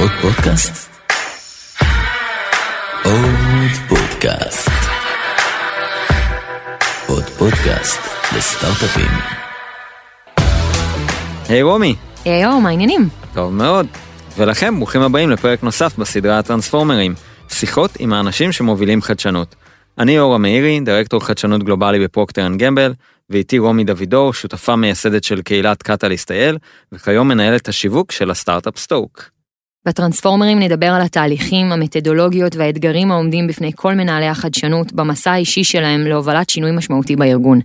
עוד פודקאסט? עוד פודקאסט. עוד פודקאסט לסטארט-אפים. היי רומי, היי, יואו, מה העניינים? טוב מאוד. ולכם ברוכים הבאים לפרק נוסף בסדרה ה transformers, שיחות עם האנשים שמובילים חדשנות. אני אורה מאירי, דירקטור חדשנות גלובלי ב Procter & Gamble, ואיתי רומי דוידור, שותפה מייסדת של קהילת Catalyst IL, וכיום מנהלת השיווק של הסטארט-אפ סטוק. בטרנספורמרים נדבר על התהליכים, המתודולוגיות והאתגרים העומדים בפני כל מנהלי החדשנות במסע האישי שלהם להובלת שינוי משמעותי בארגון.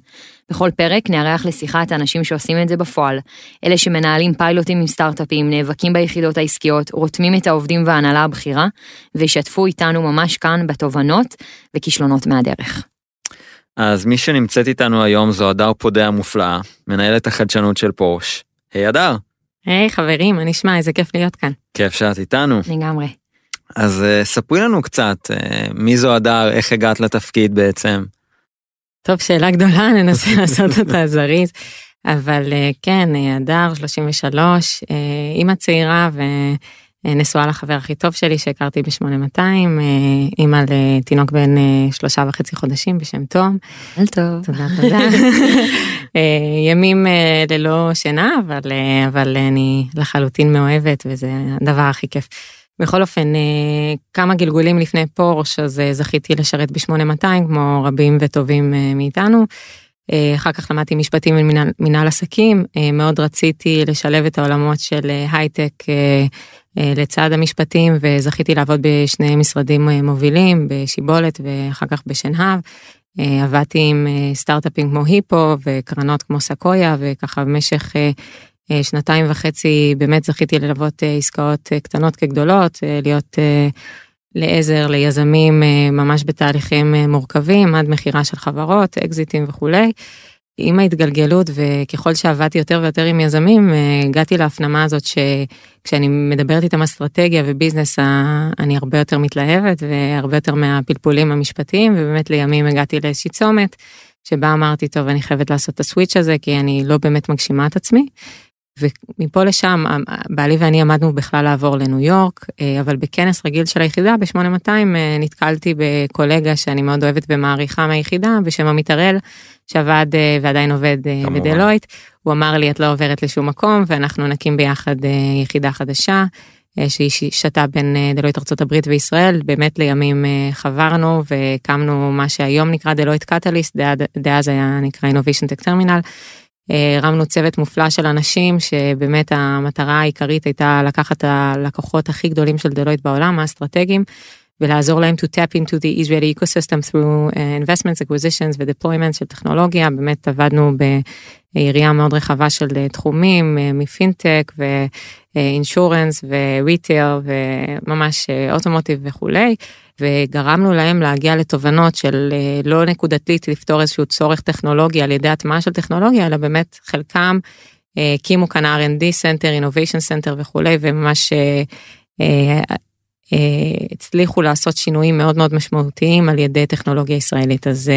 בכל פרק נארח לשיחה את האנשים שעושים את זה בפועל, אלה שמנהלים פיילוטים עם סטארט-אפים, נאבקים ביחידות העסקיות, רותמים את העובדים וההנהלה הבכירה, וישתפו איתנו ממש כאן בתובנות וכישלונות מהדרך. אז מי שנמצאת איתנו היום זו הדר פודה המופלאה, מנהלת החדשנות של פורש. היי הדר, היי חברים, מה נשמע? איזה כיף להיות כאן. כיף שאת איתנו. לגמרי. אז uh, ספרי לנו קצת, uh, מי זו הדר, איך הגעת לתפקיד בעצם. טוב, שאלה גדולה, ננסה לעשות אותה זריז. אבל אה, כן, הדר, 33, אה, אימא צעירה ונשואה לחבר הכי טוב שלי שהכרתי ב-8200, אימא לתינוק בן שלושה וחצי חודשים בשם תום. אל טוב. תודה, תודה. ימים ללא שינה, אבל, אבל אני לחלוטין מאוהבת וזה הדבר הכי כיף. בכל אופן, כמה גלגולים לפני פורש, אז זכיתי לשרת ב-8200 כמו רבים וטובים מאיתנו. אחר כך למדתי משפטים ומנהל מנהל עסקים, מאוד רציתי לשלב את העולמות של הייטק לצד המשפטים וזכיתי לעבוד בשני משרדים מובילים, בשיבולת ואחר כך בשנהב. עבדתי עם סטארט-אפים כמו היפו וקרנות כמו סקויה וככה במשך שנתיים וחצי באמת זכיתי ללוות עסקאות קטנות כגדולות, להיות לעזר ליזמים ממש בתהליכים מורכבים עד מכירה של חברות, אקזיטים וכולי. עם ההתגלגלות וככל שעבדתי יותר ויותר עם יזמים הגעתי להפנמה הזאת שכשאני מדברת איתם אסטרטגיה וביזנס אני הרבה יותר מתלהבת והרבה יותר מהפלפולים המשפטיים ובאמת לימים הגעתי לאיזושהי צומת שבה אמרתי טוב אני חייבת לעשות את הסוויץ' הזה כי אני לא באמת מגשימה את עצמי. ומפה לשם בעלי ואני עמדנו בכלל לעבור לניו יורק אבל בכנס רגיל של היחידה ב-8200 נתקלתי בקולגה שאני מאוד אוהבת ומעריכה מהיחידה בשם עמית הראל שעבד ועדיין עובד בדלויט. הוא אמר לי את לא עוברת לשום מקום ואנחנו נקים ביחד יחידה חדשה שהיא שתה בין דלויט ארצות הברית וישראל. באמת לימים חברנו והקמנו מה שהיום נקרא דלויט קטליסט דאז היה נקרא innovation tech terminal. הרמנו צוות מופלא של אנשים שבאמת המטרה העיקרית הייתה לקחת הלקוחות הכי גדולים של דלויט בעולם האסטרטגיים ולעזור להם to tap into the Israeli ecosystem through investments, acquisitions ו-deployments של טכנולוגיה באמת עבדנו ביריעה מאוד רחבה של תחומים מפינטק ואינשורנס וריטייל וממש אוטומוטיב וכולי. וגרמנו להם להגיע לתובנות של לא נקודתית לפתור איזשהו צורך טכנולוגי על ידי הטמעה של טכנולוגיה אלא באמת חלקם הקימו כאן R&D Center, Innovation Center וכולי וממש הצליחו לעשות שינויים מאוד מאוד משמעותיים על ידי טכנולוגיה ישראלית. אז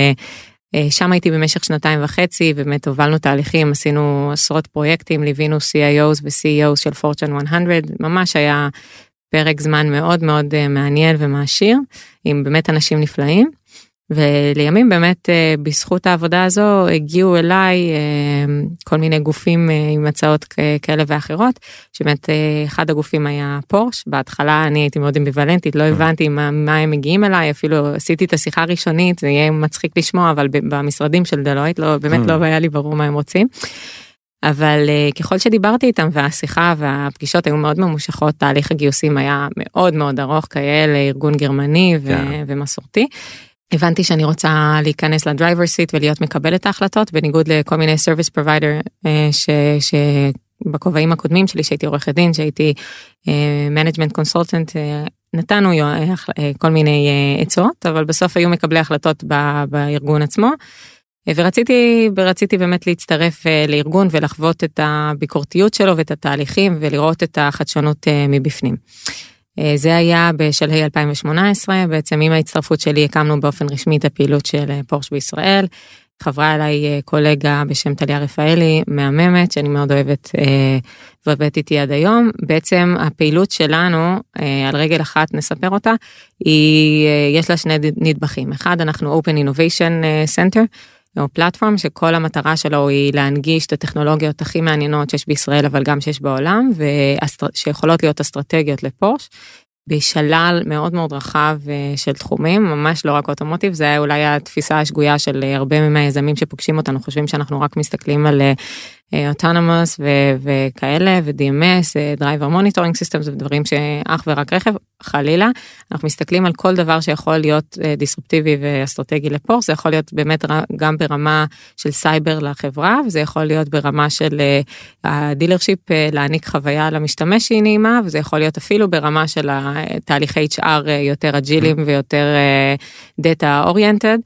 שם הייתי במשך שנתיים וחצי באמת הובלנו תהליכים עשינו עשרות פרויקטים ליווינו CIOs ו-CEOs של פורצ'ן 100 ממש היה פרק זמן מאוד מאוד מעניין ומעשיר עם באמת אנשים נפלאים. ולימים באמת בזכות העבודה הזו הגיעו אליי כל מיני גופים עם הצעות כאלה ואחרות שבאמת אחד הגופים היה פורש בהתחלה אני הייתי מאוד אמביוולנטית לא הבנתי מה, מה הם מגיעים אליי אפילו עשיתי את השיחה הראשונית זה יהיה מצחיק לשמוע אבל במשרדים של דלויט לא באמת לא היה לי ברור מה הם רוצים. אבל ככל שדיברתי איתם והשיחה והפגישות היו מאוד ממושכות תהליך הגיוסים היה מאוד מאוד ארוך כאלה ארגון גרמני ו- ומסורתי. הבנתי שאני רוצה להיכנס לדרייבר סיט ולהיות מקבלת ההחלטות בניגוד לכל מיני service provider שבכובעים הקודמים שלי שהייתי עורכת דין שהייתי management consultant נתנו כל מיני עצות אבל בסוף היו מקבלי החלטות בארגון עצמו. ורציתי ורציתי באמת להצטרף לארגון ולחוות את הביקורתיות שלו ואת התהליכים ולראות את החדשנות מבפנים. זה היה בשלהי 2018 בעצם עם ההצטרפות שלי הקמנו באופן רשמי את הפעילות של פורש בישראל. חברה אליי אה, קולגה בשם טליה רפאלי, מהממת, שאני מאוד אוהבת אה, ועובדת איתי עד היום. בעצם הפעילות שלנו, אה, על רגל אחת נספר אותה, היא, אה, יש לה שני נדבכים. אחד, אנחנו Open Innovation אה, Center, או פלטפורם שכל המטרה שלו היא להנגיש את הטכנולוגיות הכי מעניינות שיש בישראל אבל גם שיש בעולם ושיכולות להיות אסטרטגיות לפורש. בשלל מאוד מאוד רחב אה, של תחומים, ממש לא רק אוטומוטיב, זה אולי התפיסה השגויה של אה, הרבה מהיזמים שפוגשים אותנו, חושבים שאנחנו רק מסתכלים על אה, אוטונומוס וכאלה ו-DMS, Driver Monitoring Systems ודברים שאך ורק רכב, חלילה. אנחנו מסתכלים על כל דבר שיכול להיות דיסרופטיבי ואסטרטגי לפורשה, זה יכול להיות באמת גם ברמה של סייבר לחברה, וזה יכול להיות ברמה של ה dealership להעניק חוויה למשתמש שהיא נעימה, וזה יכול להיות אפילו ברמה של תהליכי HR יותר אג'ילים ויותר data oriented.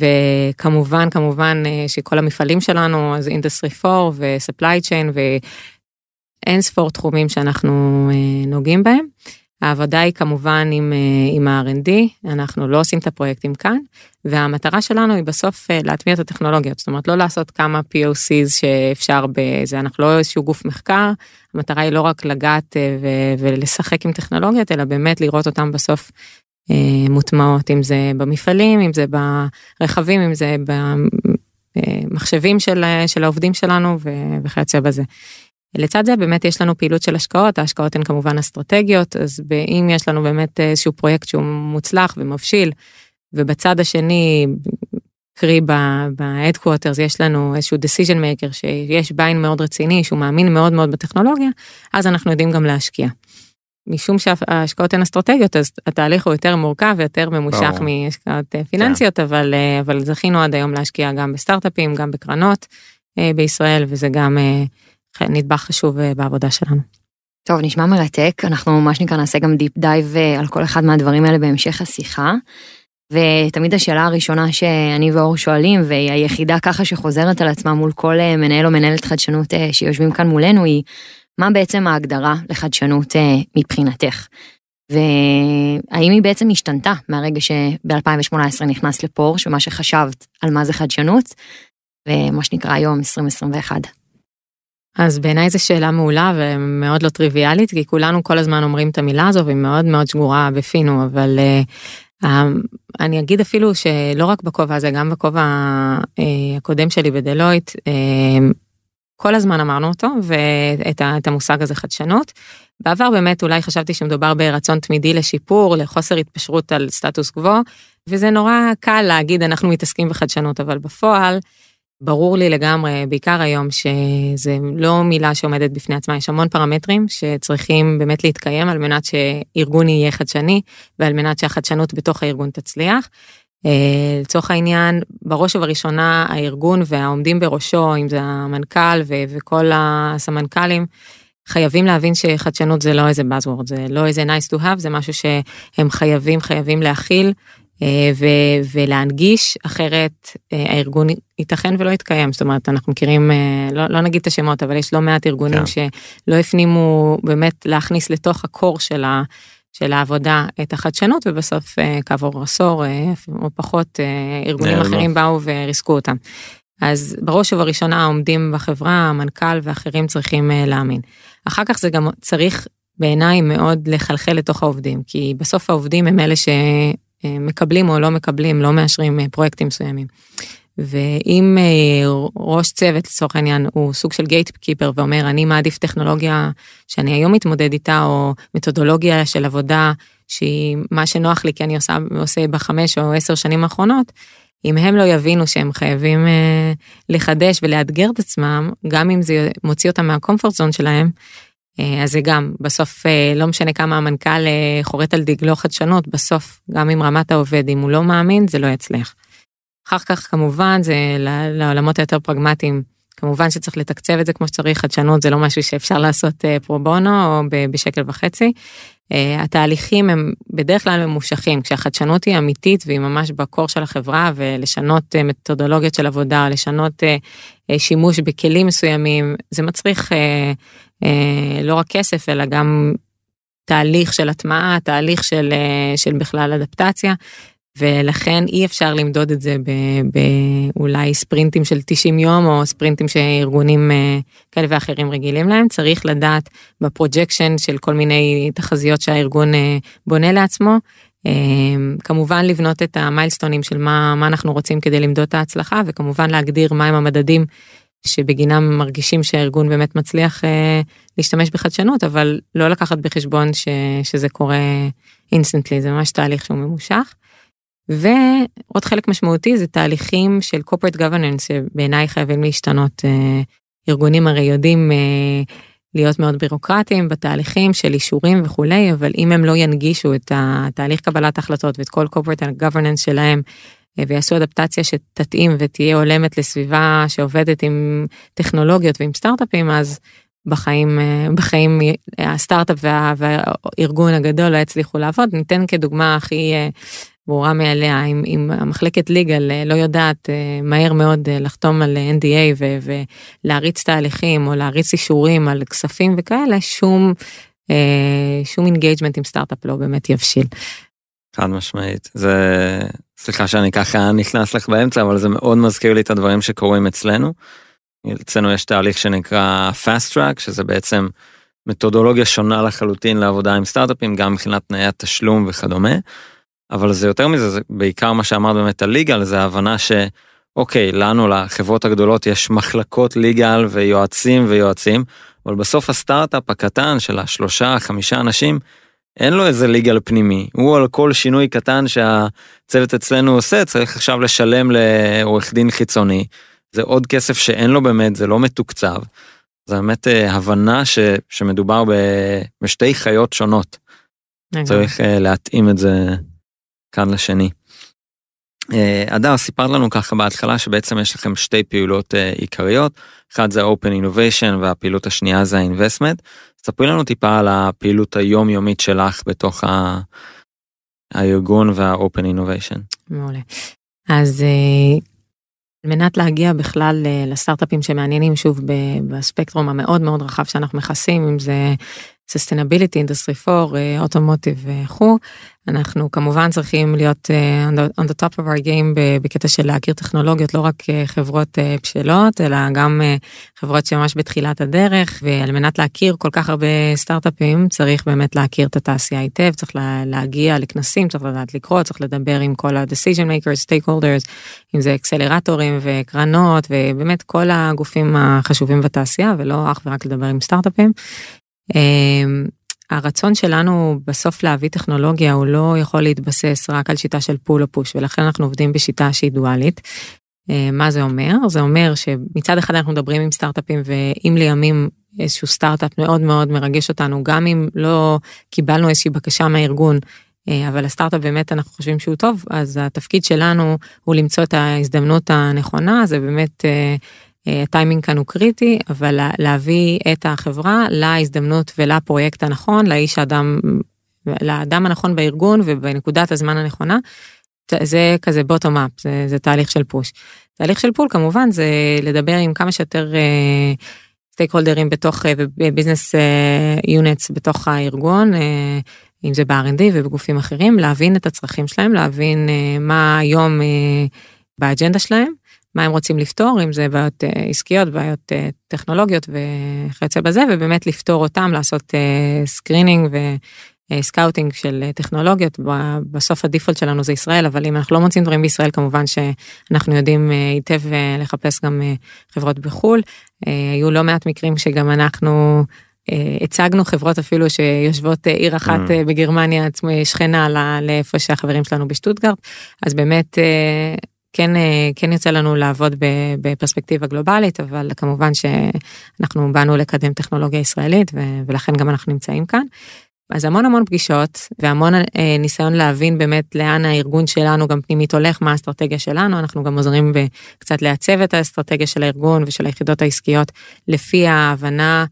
וכמובן כמובן אה, שכל המפעלים שלנו אז industry 4 ו supply chain ואין ספור תחומים שאנחנו אה, נוגעים בהם. העבודה היא כמובן עם, אה, עם ה-R&D, אנחנו לא עושים את הפרויקטים כאן, והמטרה שלנו היא בסוף להטמיע את הטכנולוגיות, זאת אומרת לא לעשות כמה POCs שאפשר בזה, אנחנו לא איזשהו גוף מחקר, המטרה היא לא רק לגעת ולשחק עם טכנולוגיות, אלא באמת לראות אותם בסוף מוטמעות, אם זה במפעלים, אם זה ברכבים, אם זה במחשבים של, של העובדים שלנו וכיוצא בזה. לצד זה באמת יש לנו פעילות של השקעות, ההשקעות הן כמובן אסטרטגיות, אז אם יש לנו באמת איזשהו פרויקט שהוא מוצלח ומבשיל, ובצד השני, קרי ב-headquarters יש לנו איזשהו decision maker שיש ביין מאוד רציני, שהוא מאמין מאוד מאוד בטכנולוגיה, אז אנחנו יודעים גם להשקיע. משום שההשקעות הן אסטרטגיות אז התהליך הוא יותר מורכב ויותר ממושך מהשקעות אה, פיננסיות כן. אבל אה, אבל זכינו עד היום להשקיע גם בסטארט-אפים גם בקרנות אה, בישראל וזה גם נדבך חשוב בעבודה שלנו. טוב נשמע מרתק אנחנו מה שנקרא נעשה גם deep dive על כל אחד מהדברים האלה בהמשך השיחה. ותמיד השאלה הראשונה שאני ואור שואלים והיא היחידה ככה שחוזרת על עצמה מול כל מנהל או מנהלת חדשנות שיושבים כאן מולנו היא מה בעצם ההגדרה לחדשנות אה, מבחינתך? והאם היא בעצם השתנתה מהרגע שב-2018 נכנס לפורשה ומה שחשבת על מה זה חדשנות, ומה שנקרא היום 2021. אז בעיניי זו שאלה מעולה ומאוד לא טריוויאלית, כי כולנו כל הזמן אומרים את המילה הזו והיא מאוד מאוד שגורה בפינו, אבל uh, אני אגיד אפילו שלא רק בכובע הזה, גם בכובע uh, הקודם שלי בדלויט, uh, כל הזמן אמרנו אותו ואת המושג הזה חדשנות. בעבר באמת אולי חשבתי שמדובר ברצון תמידי לשיפור, לחוסר התפשרות על סטטוס קוו, וזה נורא קל להגיד אנחנו מתעסקים בחדשנות, אבל בפועל ברור לי לגמרי, בעיקר היום, שזה לא מילה שעומדת בפני עצמה, יש המון פרמטרים שצריכים באמת להתקיים על מנת שארגון יהיה חדשני ועל מנת שהחדשנות בתוך הארגון תצליח. אה, לצורך העניין, בראש ובראשונה הארגון והעומדים בראשו, אם זה המנכ"ל וכל הסמנכ"לים, חייבים להבין שחדשנות זה לא איזה buzzword, זה לא איזה nice to have, זה משהו שהם חייבים, חייבים להכיל אה, ולהנגיש, אחרת אה, הארגון ייתכן ולא יתקיים. זאת אומרת, אנחנו מכירים, לא, לא נגיד את השמות, אבל יש לא מעט ארגונים כן. שלא הפנימו באמת להכניס לתוך הקור של ה... של העבודה את החדשנות ובסוף אה, כעבור עשור אה, או פחות אה, ארגונים אחרים באו וריסקו אותם. אז בראש ובראשונה העומדים בחברה המנכ"ל ואחרים צריכים להאמין. אחר כך זה גם צריך בעיניי מאוד לחלחל לתוך העובדים כי בסוף העובדים הם אלה שמקבלים או לא מקבלים לא מאשרים פרויקטים מסוימים. ואם אה, ראש צוות לצורך העניין הוא סוג של גייט קיפר ואומר אני מעדיף טכנולוגיה שאני היום מתמודד איתה או מתודולוגיה של עבודה שהיא מה שנוח לי כי אני עושה, עושה בחמש או עשר שנים האחרונות, אם הם לא יבינו שהם חייבים אה, לחדש ולאתגר את עצמם, גם אם זה מוציא אותם מהקומפורט זון שלהם, אה, אז זה גם, בסוף לא משנה כמה המנכ"ל חורט על דגלו חדשנות, בסוף גם עם רמת העובד, אם הוא לא מאמין, זה לא יצליח. אחר כך כמובן זה לעולמות היותר פרגמטיים. כמובן שצריך לתקצב את זה כמו שצריך, חדשנות זה לא משהו שאפשר לעשות אה, פרו בונו או בשקל וחצי. אה, התהליכים הם בדרך כלל ממושכים, כשהחדשנות היא אמיתית והיא ממש בקור של החברה ולשנות אה, מתודולוגיות של עבודה, לשנות שימוש בכלים מסוימים, זה מצריך לא רק כסף אלא גם תהליך של הטמעה, תהליך של, של בכלל אדפטציה. ולכן אי אפשר למדוד את זה באולי ספרינטים של 90 יום או ספרינטים שארגונים אה, כאלה ואחרים רגילים להם, צריך לדעת ב projection של כל מיני תחזיות שהארגון אה, בונה לעצמו. אה, כמובן לבנות את המיילסטונים של מה, מה אנחנו רוצים כדי למדוד את ההצלחה וכמובן להגדיר מהם המדדים שבגינם מרגישים שהארגון באמת מצליח אה, להשתמש בחדשנות אבל לא לקחת בחשבון ש, שזה קורה instantly זה ממש תהליך שהוא ממושך. ועוד חלק משמעותי זה תהליכים של corporate governance שבעיניי חייבים להשתנות. אה, ארגונים הרי יודעים אה, להיות מאוד בירוקרטיים בתהליכים של אישורים וכולי, אבל אם הם לא ינגישו את התהליך קבלת החלטות ואת כל corporate governance שלהם אה, ויעשו אדפטציה שתתאים ותהיה הולמת לסביבה שעובדת עם טכנולוגיות ועם סטארט-אפים, אז בחיים, בחיים הסטארט-אפ וה, והארגון הגדול לא יצליחו לעבוד. ניתן כדוגמה הכי ברורה מאליה, אם, אם המחלקת legal אה, לא יודעת אה, מהר מאוד אה, לחתום על NDA ו, ולהריץ תהליכים או להריץ אישורים על כספים וכאלה, שום, שום engagement עם סטארט-אפ לא באמת יבשיל. חד משמעית, זה, סליחה שאני ככה נכנס לך באמצע, אבל זה מאוד מזכיר לי את הדברים שקורים אצלנו. אצלנו יש תהליך שנקרא fast track, שזה בעצם מתודולוגיה שונה לחלוטין לעבודה עם סטארט-אפים, גם מבחינת תנאי התשלום וכדומה. אבל זה יותר מזה, זה בעיקר מה שאמרת באמת על ליגל, זה ההבנה שאוקיי, לנו, לחברות הגדולות, יש מחלקות ליגל ויועצים ויועצים, אבל בסוף הסטארט-אפ הקטן של השלושה, חמישה אנשים, אין לו איזה ליגל פנימי, הוא על כל שינוי קטן שהצוות אצלנו עושה, צריך עכשיו לשלם לעורך דין חיצוני. זה עוד כסף שאין לו באמת, זה לא מתוקצב. זה באמת אה, הבנה ש, שמדובר בשתי חיות שונות. צריך אה, להתאים את זה אחד לשני. אדר, אה, סיפרת לנו ככה בהתחלה שבעצם יש לכם שתי פעולות uh, עיקריות, אחד זה Open Innovation והפעילות השנייה זה ה-Investment. ספרי לנו טיפה על הפעילות היומיומית שלך בתוך ה... הארגון וה-Open Innovation. מעולה. אז uh, על מנת להגיע בכלל לסטארט-אפים שמעניינים שוב בספקטרום המאוד מאוד רחב שאנחנו מכסים, אם זה Sustainability, Industry 4, אוטומוטיב וכו', אנחנו כמובן צריכים להיות uh, on the top of our game בקטע של להכיר טכנולוגיות, לא רק חברות בשלות, אלא גם חברות שממש בתחילת הדרך, ועל מנת להכיר כל כך הרבה סטארט-אפים, צריך באמת להכיר את התעשייה היטב, צריך לה, להגיע לכנסים, צריך לדעת לקרוא, צריך לדבר עם כל ה-decision makers, stakeholders, אם זה אקסלרטורים וקרנות, ובאמת כל הגופים החשובים בתעשייה, ולא אך ורק לדבר עם סטארט-אפים. הרצון שלנו בסוף להביא טכנולוגיה הוא לא יכול להתבסס רק על שיטה של פול או פוש ולכן אנחנו עובדים בשיטה שהיא דואלית. אה, מה זה אומר? זה אומר שמצד אחד אנחנו מדברים עם סטארט-אפים ואם לימים איזשהו סטארט-אפ מאוד מאוד מרגש אותנו גם אם לא קיבלנו איזושהי בקשה מהארגון אה, אבל הסטארט-אפ באמת אנחנו חושבים שהוא טוב אז התפקיד שלנו הוא למצוא את ההזדמנות הנכונה זה באמת אה, הטיימינג כאן הוא קריטי, אבל להביא את החברה להזדמנות ולפרויקט הנכון, לאיש האדם, לאדם הנכון בארגון ובנקודת הזמן הנכונה. זה כזה bottom up, זה, זה תהליך של push. תהליך של pull כמובן זה לדבר עם כמה שיותר stake uh, הולדרים בתוך business uh, units בתוך הארגון, אם זה ב-R&D ובגופים אחרים, להבין את הצרכים שלהם, להבין מה היום באג'נדה שלהם. מה הם רוצים לפתור, אם זה בעיות uh, עסקיות, בעיות uh, טכנולוגיות וכיוצא בזה, ובאמת לפתור אותם, לעשות screening uh, ו scouting של טכנולוגיות. בסוף ה default שלנו זה ישראל, אבל אם אנחנו לא מוצאים דברים בישראל, כמובן שאנחנו יודעים uh, היטב uh, לחפש גם uh, חברות בחו"ל. Uh, היו לא מעט מקרים שגם אנחנו... הצגנו חברות אפילו שיושבות עיר אחת mm. בגרמניה עצמי שכנה לאיפה שהחברים שלנו בשטוטגרט אז באמת כן, כן יוצא לנו לעבוד בפרספקטיבה גלובלית, אבל כמובן שאנחנו באנו לקדם טכנולוגיה ישראלית ולכן גם אנחנו נמצאים כאן. אז המון המון פגישות והמון אה, ניסיון להבין באמת לאן הארגון שלנו גם פנימית הולך, מה האסטרטגיה שלנו, אנחנו גם עוזרים קצת לעצב את האסטרטגיה של הארגון ושל היחידות העסקיות לפי ההבנה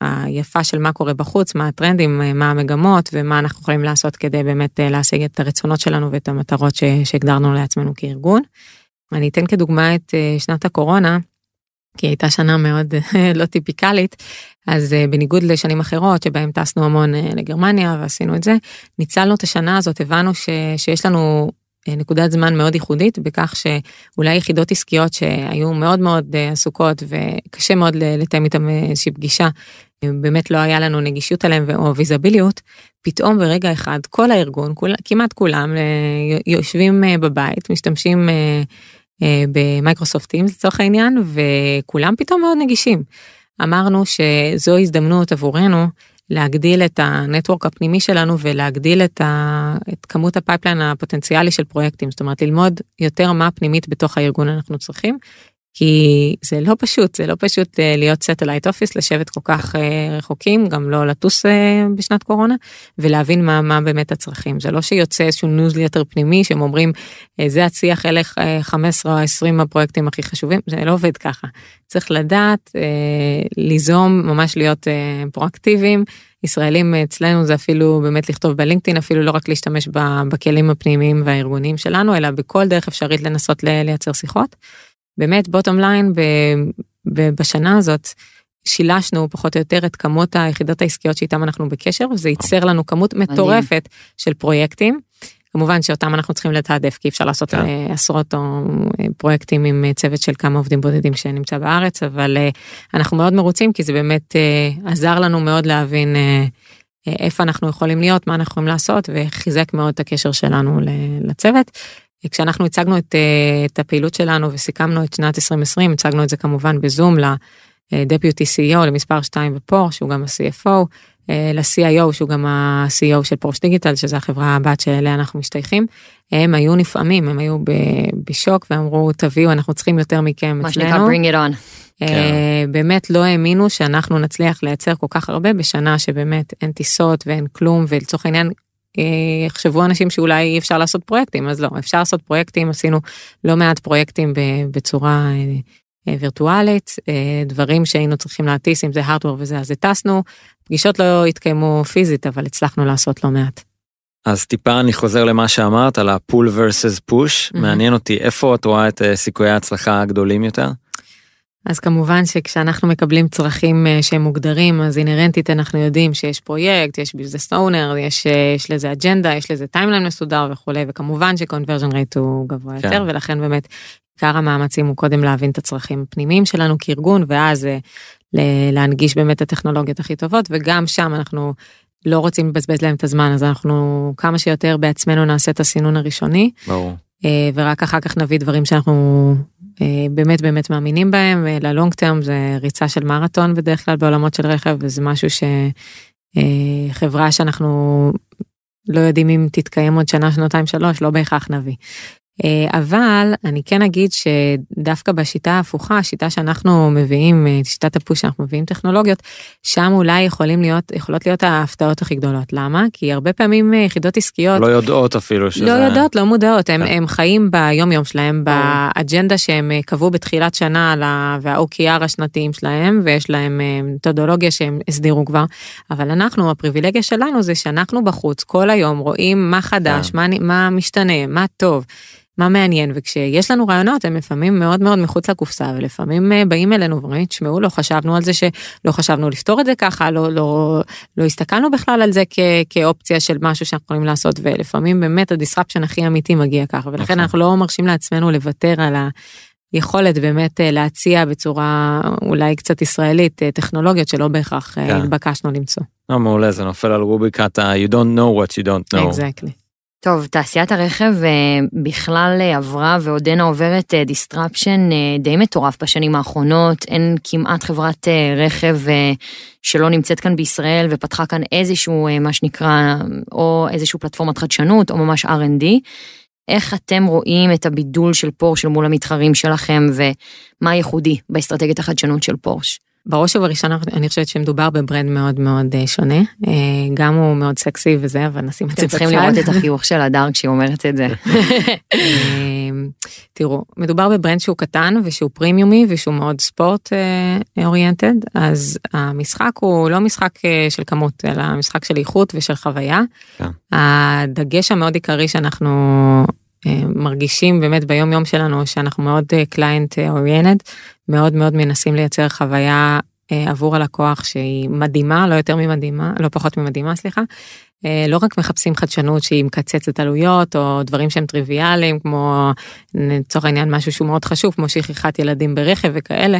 היפה של מה קורה בחוץ, מה הטרנדים, מה המגמות ומה אנחנו יכולים לעשות כדי באמת אה, להשיג את הרצונות שלנו ואת המטרות שהגדרנו לעצמנו כארגון. אני אתן כדוגמה את אה, שנת הקורונה, כי הייתה שנה מאוד אה, לא טיפיקלית, אז בניגוד לשנים אחרות שבהם טסנו המון לגרמניה ועשינו את זה, ניצלנו את השנה הזאת, הבנו ש, שיש לנו אה, נקודת זמן מאוד ייחודית בכך שאולי יחידות עסקיות שהיו מאוד מאוד אה, עסוקות וקשה מאוד לתאם איתם איזושהי פגישה, באמת לא היה לנו נגישות עליהם או ויזביליות, פתאום ברגע אחד כל הארגון, כול, כמעט כולם יושבים בבית, משתמשים ב Microsoft Teams לצורך העניין, וכולם פתאום מאוד נגישים. אמרנו שזו הזדמנות עבורנו להגדיל את ה network הפנימי שלנו ולהגדיל את, ה, את כמות ה pipeline הפוטנציאלי של פרויקטים, זאת אומרת ללמוד יותר מה פנימית בתוך הארגון אנחנו צריכים, כי זה לא פשוט, זה לא פשוט אה, להיות satellite office, לשבת כל כך אה, רחוקים, גם לא לטוס אה, בשנת קורונה, ולהבין מה, מה באמת הצרכים. זה לא שיוצא איזשהו ניוזליטר פנימי שהם אומרים, זה הציח אלה 15 או 20 הפרויקטים הכי חשובים, זה לא עובד ככה. צריך לדעת, ליזום, ממש להיות פרואקטיביים. ישראלים אצלנו זה אפילו באמת לכתוב בלינקדאין, אפילו לא רק להשתמש בכלים הפנימיים והארגוניים שלנו, אלא בכל דרך אפשרית לנסות לייצר שיחות. באמת בוטום ליין בשנה הזאת שילשנו פחות או יותר את כמות היחידות העסקיות שאיתם אנחנו בקשר וזה ייצר לנו כמות מטורפת של פרויקטים. כמובן שאותם אנחנו צריכים לתעדף כי אפשר לעשות כן. אה, עשרות או אה, פרויקטים עם אה, צוות של כמה עובדים בודדים שנמצא בארץ אבל אנחנו מאוד מרוצים כי זה באמת עזר לנו מאוד להבין איפה אנחנו יכולים להיות מה אנחנו יכולים לעשות וחיזק מאוד את הקשר שלנו לצוות. כשאנחנו הצגנו את, אה, את הפעילות שלנו וסיכמנו את שנת 2020, הצגנו את זה כמובן בזום לדפיוטי CEO, למספר 2 בפור, שהוא גם ה-CFO, אה, ל-CIO, שהוא גם ה-CEO של פורש דיגיטל, שזה החברה הבת שאליה אנחנו משתייכים, הם היו נפעמים, הם היו בשוק ואמרו, תביאו, אנחנו צריכים יותר מכם מה אצלנו. מה שנקרא, bring it on. כן. באמת לא האמינו שאנחנו נצליח לייצר כל כך הרבה בשנה שבאמת אין טיסות ואין כלום ולצורך העניין יחשבו אנשים שאולי אי אפשר לעשות פרויקטים אז לא אפשר לעשות פרויקטים עשינו לא מעט פרויקטים בצורה אה, אה, וירטואלית אה, דברים שהיינו צריכים להטיס אם זה הארדוור וזה אז הטסנו פגישות לא התקיימו פיזית אבל הצלחנו לעשות לא מעט. אז טיפה אני חוזר למה שאמרת על ה pull versus push mm-hmm. מעניין אותי איפה את רואה את סיכויי ההצלחה הגדולים יותר. אז כמובן שכשאנחנו מקבלים צרכים אה, שהם מוגדרים אז אינהרנטית אנחנו יודעים שיש פרויקט יש business owner יש, אה, יש לזה אג'נדה יש לזה timeline מסודר וכולי וכמובן ש conversion rate הוא גבוה כן. יותר ולכן באמת עיקר המאמצים הוא קודם להבין את הצרכים הפנימיים שלנו כארגון ואז אה, להנגיש באמת את הטכנולוגיות הכי טובות וגם שם אנחנו לא רוצים לבזבז להם את הזמן אז אנחנו כמה שיותר בעצמנו נעשה את הסינון הראשוני. ברור. ורק אחר כך נביא דברים שאנחנו באמת באמת מאמינים בהם, אה, ללונג טרם זה ריצה של מרתון בדרך כלל בעולמות של רכב, וזה משהו שחברה אה, שאנחנו לא יודעים אם תתקיים עוד שנה, שנתיים, שלוש, לא בהכרח נביא. אה, אבל אני כן אגיד שדווקא בשיטה ההפוכה, השיטה שאנחנו מביאים, אה, שיטת הפוש שאנחנו מביאים טכנולוגיות, שם אולי יכולים להיות, יכולות להיות ההפתעות הכי גדולות. למה? כי הרבה פעמים אה, יחידות עסקיות... לא יודעות אפילו שזה... לא יודעות, לא מודעות, הם, כן. הם חיים ביום יום שלהם, באג'נדה שהם קבעו בתחילת שנה וה-OKR השנתיים שלהם, ויש להם מתודולוגיה שהם הסדירו כבר, אבל אנחנו, הפריבילגיה שלנו זה שאנחנו בחוץ כל היום רואים מה חדש, כן. מה, מה משתנה, מה טוב. מה מעניין וכשיש לנו רעיונות הם לפעמים מאוד מאוד מחוץ לקופסה ולפעמים אה, באים אלינו ואומרים תשמעו לא חשבנו על זה שלא חשבנו לפתור את זה ככה לא לא לא הסתכלנו בכלל על זה כ, כאופציה של משהו שאנחנו יכולים לעשות ולפעמים באמת הדיסרפשן הכי אמיתי מגיע ככה ולכן נכון. אנחנו לא מרשים לעצמנו לוותר על היכולת באמת אה, להציע בצורה אולי קצת ישראלית אה, טכנולוגיות שלא בהכרח כן. התבקשנו למצוא. לא, מעולה זה נופל על רוביקת ה- you don't know what you don't know. Exactly. טוב, תעשיית הרכב אה, בכלל אה, עברה ועודנה עוברת אה, די מטורף בשנים האחרונות, אין כמעט חברת רכב שלא נמצאת כאן בישראל ופתחה כאן איזשהו, מה שנקרא, או איזשהו פלטפורמת חדשנות או ממש R&D. איך אתם רואים את הבידול של פורשה מול המתחרים שלכם ומה ייחודי באסטרטגיית החדשנות של פורשה? בראש ובראשונה אני חושבת שמדובר ב brand מאוד מאוד אה, שונה אה, גם הוא מאוד סקסי וזה אבל נשים את זה בצד. אתם צריכים לראות את החיוך של הדר כשהיא אומרת את זה. אה, תראו מדובר ב brand שהוא קטן ושהוא פרימיומי ושהוא מאוד sport oriented אז המשחק הוא לא משחק של כמות אלא משחק של איכות ושל חוויה. כן. הדגש המאוד עיקרי שאנחנו מרגישים באמת ביום יום שלנו שאנחנו מאוד client oriented מאוד מאוד מנסים לייצר חוויה עבור הלקוח שהיא מדהימה, לא יותר ממדהימה, לא פחות ממדהימה, סליחה. לא רק מחפשים חדשנות שהיא מקצצת עלויות או דברים שהם טריוויאליים כמו לצורך העניין משהו שהוא מאוד חשוב כמו שכחת ילדים ברכב וכאלה,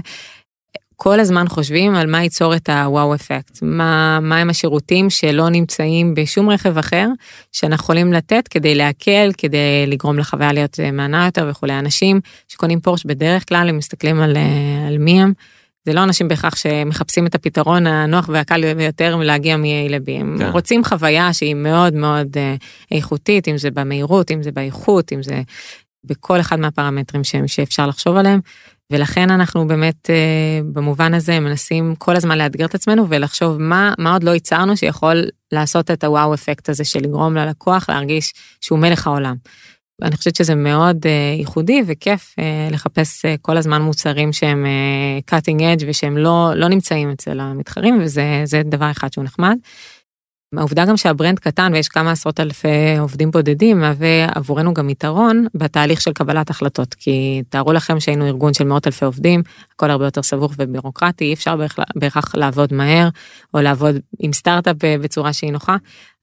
כל הזמן חושבים על מה ייצור את הוואו אפקט, מה, מה הם השירותים שלא נמצאים בשום רכב אחר, שאנחנו יכולים לתת כדי להקל, כדי לגרום לחוויה להיות אה, מהנה יותר וכולי. אנשים שקונים פורש בדרך כלל, הם מסתכלים על, אה, על מי הם. זה לא אנשים בהכרח שמחפשים את הפתרון הנוח והקל ביותר להגיע מ-A ל-B, הם כן. רוצים חוויה שהיא מאוד מאוד אה, איכותית, אם זה במהירות, אם זה באיכות, אם זה בכל אחד מהפרמטרים שאפשר לחשוב עליהם. ולכן אנחנו באמת אה, במובן הזה מנסים כל הזמן לאתגר את עצמנו ולחשוב מה, מה עוד לא ייצרנו שיכול לעשות את הוואו אפקט הזה של לגרום ללקוח להרגיש שהוא מלך העולם. אני חושבת שזה מאוד אה, ייחודי וכיף אה, לחפש כל הזמן מוצרים שהם cutting edge ושהם לא, לא נמצאים אצל המתחרים וזה דבר אחד שהוא נחמד. העובדה גם שהברנד קטן ויש כמה עשרות אלפי עובדים בודדים מהווה עבורנו גם יתרון בתהליך של קבלת החלטות. כי תארו לכם שהיינו ארגון של מאות אלפי עובדים הכל הרבה יותר סבוך ובירוקרטי אי אפשר בהכרח לעבוד מהר או לעבוד עם סטארט-אפ בצורה שהיא נוחה.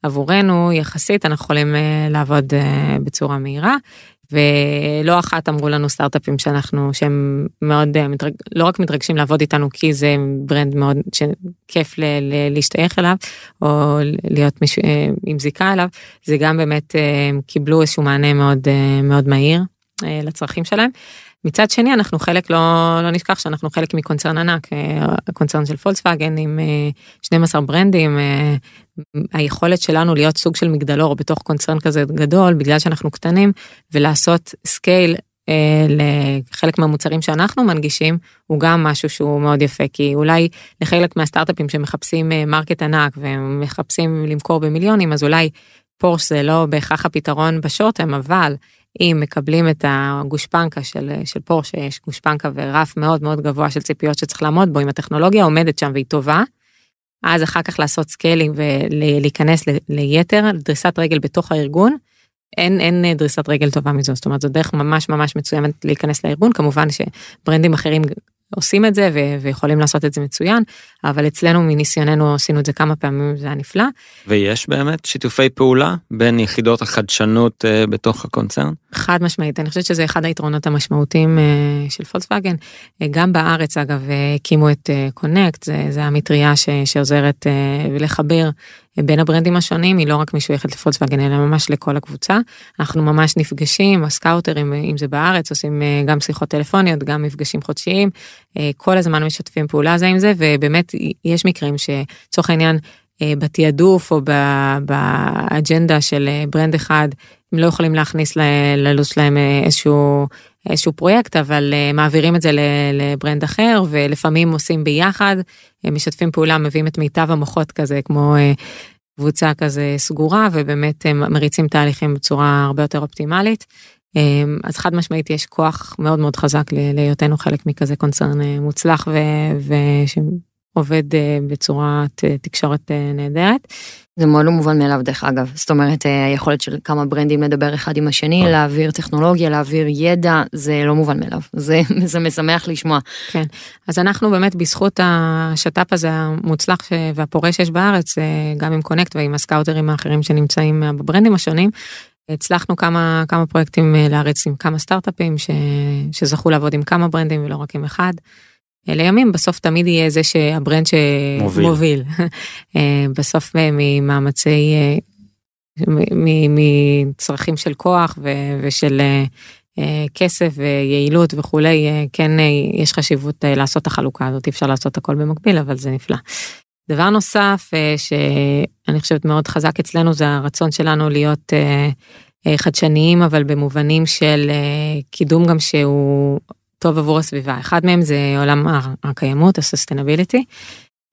עבורנו יחסית אנחנו יכולים אה, לעבוד אה, בצורה מהירה ולא אחת אמרו לנו סטארט-אפים שאנחנו שהם מאוד אה, מתרג... לא רק מתרגשים לעבוד איתנו כי זה ברנד מאוד שכיף ל... ל... להשתייך אליו או להיות מש... אה, עם זיקה אליו זה גם באמת אה, קיבלו איזשהו מענה מאוד מאוד מהיר לצרכים שלהם. מצד שני אנחנו חלק לא לא נשכח שאנחנו חלק מקונצרן ענק קונצרן של פולקסווגן עם 12 ברנדים היכולת שלנו להיות סוג של מגדלור בתוך קונצרן כזה גדול בגלל שאנחנו קטנים ולעשות scale אה, לחלק מהמוצרים שאנחנו מנגישים הוא גם משהו שהוא מאוד יפה כי אולי לחלק מהסטארט-אפים שמחפשים market ענק ומחפשים למכור במיליונים אז אולי פורש זה לא בהכרח הפתרון ב short term אבל אם מקבלים את הגושפנקה של, של פורש שיש גושפנקה ורף מאוד מאוד גבוה של ציפיות שצריך לעמוד בו אם הטכנולוגיה עומדת שם והיא טובה. אז אחר כך לעשות scaling ולהיכנס ליתר דריסת רגל בתוך הארגון. אין אין דריסת רגל טובה מזו זאת אומרת זו דרך ממש ממש מצוינת להיכנס לארגון כמובן שברנדים אחרים עושים את זה ו- ויכולים לעשות את זה מצוין, אבל אצלנו מניסיוננו עשינו את זה כמה פעמים, זה היה נפלא. ויש באמת שיתופי פעולה בין יחידות החדשנות uh, בתוך הקונצרן? חד משמעית, אני חושבת שזה אחד היתרונות המשמעותיים uh, של פולקסווגן. Uh, גם בארץ אגב הקימו את קונקט, זה, זה המטריה ש- שעוזרת uh, לחבר בין הברנדים השונים היא לא רק משויכת לפולקסווגן אלא ממש לכל הקבוצה. אנחנו ממש נפגשים, ה scouters אם זה בארץ עושים גם שיחות טלפוניות, גם מפגשים חודשיים, כל הזמן משתפים פעולה זה עם זה ובאמת יש מקרים שצורך העניין אה, בתעדוף או באג'נדה של אה, ברנד אחד הם לא יכולים להכניס ללו"ז שלהם אה, איזשהו איזשהו פרויקט אבל מעבירים את זה לברנד אחר ולפעמים עושים ביחד משתפים פעולה מביאים את מיטב המוחות כזה כמו קבוצה כזה סגורה ובאמת מריצים תהליכים בצורה הרבה יותר אופטימלית. אז חד משמעית יש כוח מאוד מאוד חזק להיותנו חלק מכזה קונצרן מוצלח עובד אה, בצורת אה, תקשורת אה, נהדרת. זה מאוד לא מובן מאליו דרך אגב, זאת אומרת היכולת של כמה ברנדים לדבר אחד עם השני, להעביר טכנולוגיה, להעביר ידע, זה לא מובן מאליו, זה, זה משמח לשמוע. כן, אז אנחנו באמת בזכות השת"פ הזה המוצלח והפורה שיש בארץ, גם עם קונקט ועם ה scouters האחרים שנמצאים בברנדים השונים, הצלחנו כמה כמה פרויקטים להריץ עם כמה סטארט-אפים ש, שזכו לעבוד עם כמה ברנדים ולא רק עם אחד. לימים בסוף תמיד יהיה זה שהברנד שמוביל אה, בסוף אה, ממאמצי אה, מצרכים של כוח ושל כסף ויעילות וכולי כן יש חשיבות לעשות את החלוקה הזאת. אפשר לעשות הכל במקביל אבל זה נפלא. דבר נוסף שאני חושבת מאוד חזק אצלנו זה הרצון שלנו להיות חדשניים אבל במובנים של קידום גם שהוא טוב עבור הסביבה. אחד מהם זה עולם הקיימות, ה sustainability.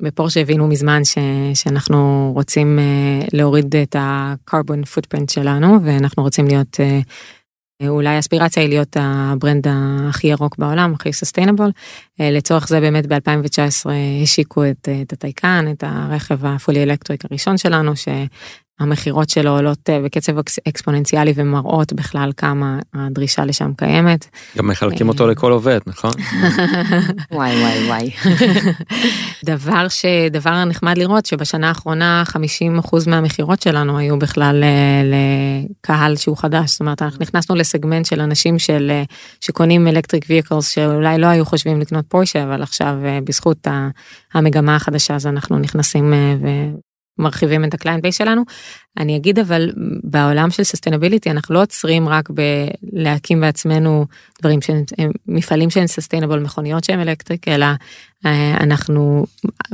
בפורשה הבינו מזמן ש, שאנחנו רוצים אה, להוריד את ה-carbon footprint שלנו ואנחנו רוצים להיות אה, אולי אספירציה היא להיות הברנד הכי ירוק בעולם הכי sustainable. אה, לצורך זה באמת ב2019 השיקו את, את הטייקן את הרכב ה fully electric הראשון שלנו המכירות שלו עולות אה, בקצב אקס- אקספוננציאלי ומראות בכלל כמה הדרישה לשם קיימת. גם מחלקים אותו לכל עובד, נכון? וואי וואי וואי. דבר שדבר נחמד לראות שבשנה האחרונה 50% מהמכירות שלנו היו בכלל אה, לקהל שהוא חדש זאת אומרת אנחנו נכנסנו לסגמנט של אנשים של אה, שקונים electric vehicles שאולי לא היו חושבים לקנות פורשה אבל עכשיו אה, בזכות המגמה החדשה אז אנחנו נכנסים אה, ומרחיבים את ה client base שלנו. אני אגיד אבל בעולם של sustainability אנחנו לא עוצרים רק בלהקים בעצמנו דברים שהם הם מפעלים שהם sustainable מכוניות שהם electric אלא אה, אנחנו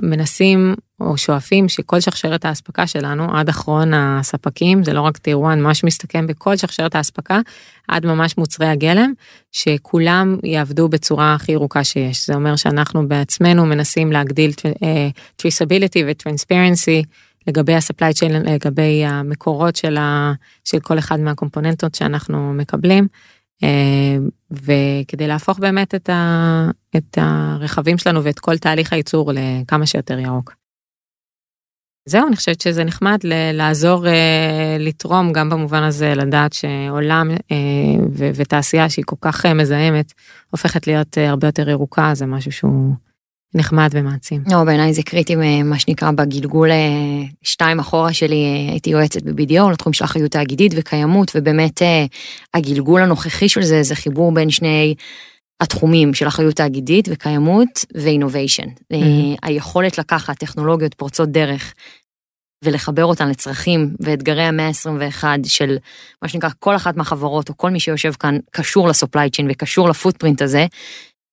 מנסים או שואפים שכל שרשרת האספקה שלנו עד אחרון הספקים זה לא רק tier 1 ממש מסתכם בכל שרשרת האספקה עד ממש מוצרי הגלם שכולם יעבדו בצורה הכי ירוקה שיש זה אומר שאנחנו בעצמנו מנסים להגדיל אה, traceability ו-transparency לגבי ה-supply chain לגבי המקורות של, ה, של כל אחד מהקומפוננטות שאנחנו מקבלים. אה, וכדי להפוך באמת את, ה, את הרכבים שלנו ואת כל תהליך הייצור לכמה שיותר ירוק. זהו, אני חושבת שזה נחמד ל- לעזור אה, לתרום גם במובן הזה לדעת שעולם אה, ו- ותעשייה שהיא כל כך אה, מזהמת הופכת להיות אה, הרבה יותר ירוקה זה משהו שהוא נחמד ומעצים. לא, בעיניי זה קריטי מה שנקרא בגלגול אה, שתיים אחורה שלי אה, הייתי יועצת ב-BDO לתחום של אחריות תאגידית וקיימות ובאמת אה, הגלגול הנוכחי של זה זה חיבור בין שני התחומים של אחריות תאגידית וקיימות ואינוביישן. אה, היכולת לקחת טכנולוגיות פורצות דרך ולחבר אותן לצרכים ואתגרי המאה ה-21 של מה שנקרא כל אחת מהחברות או כל מי שיושב כאן קשור ל supply chain וקשור ל footprint הזה,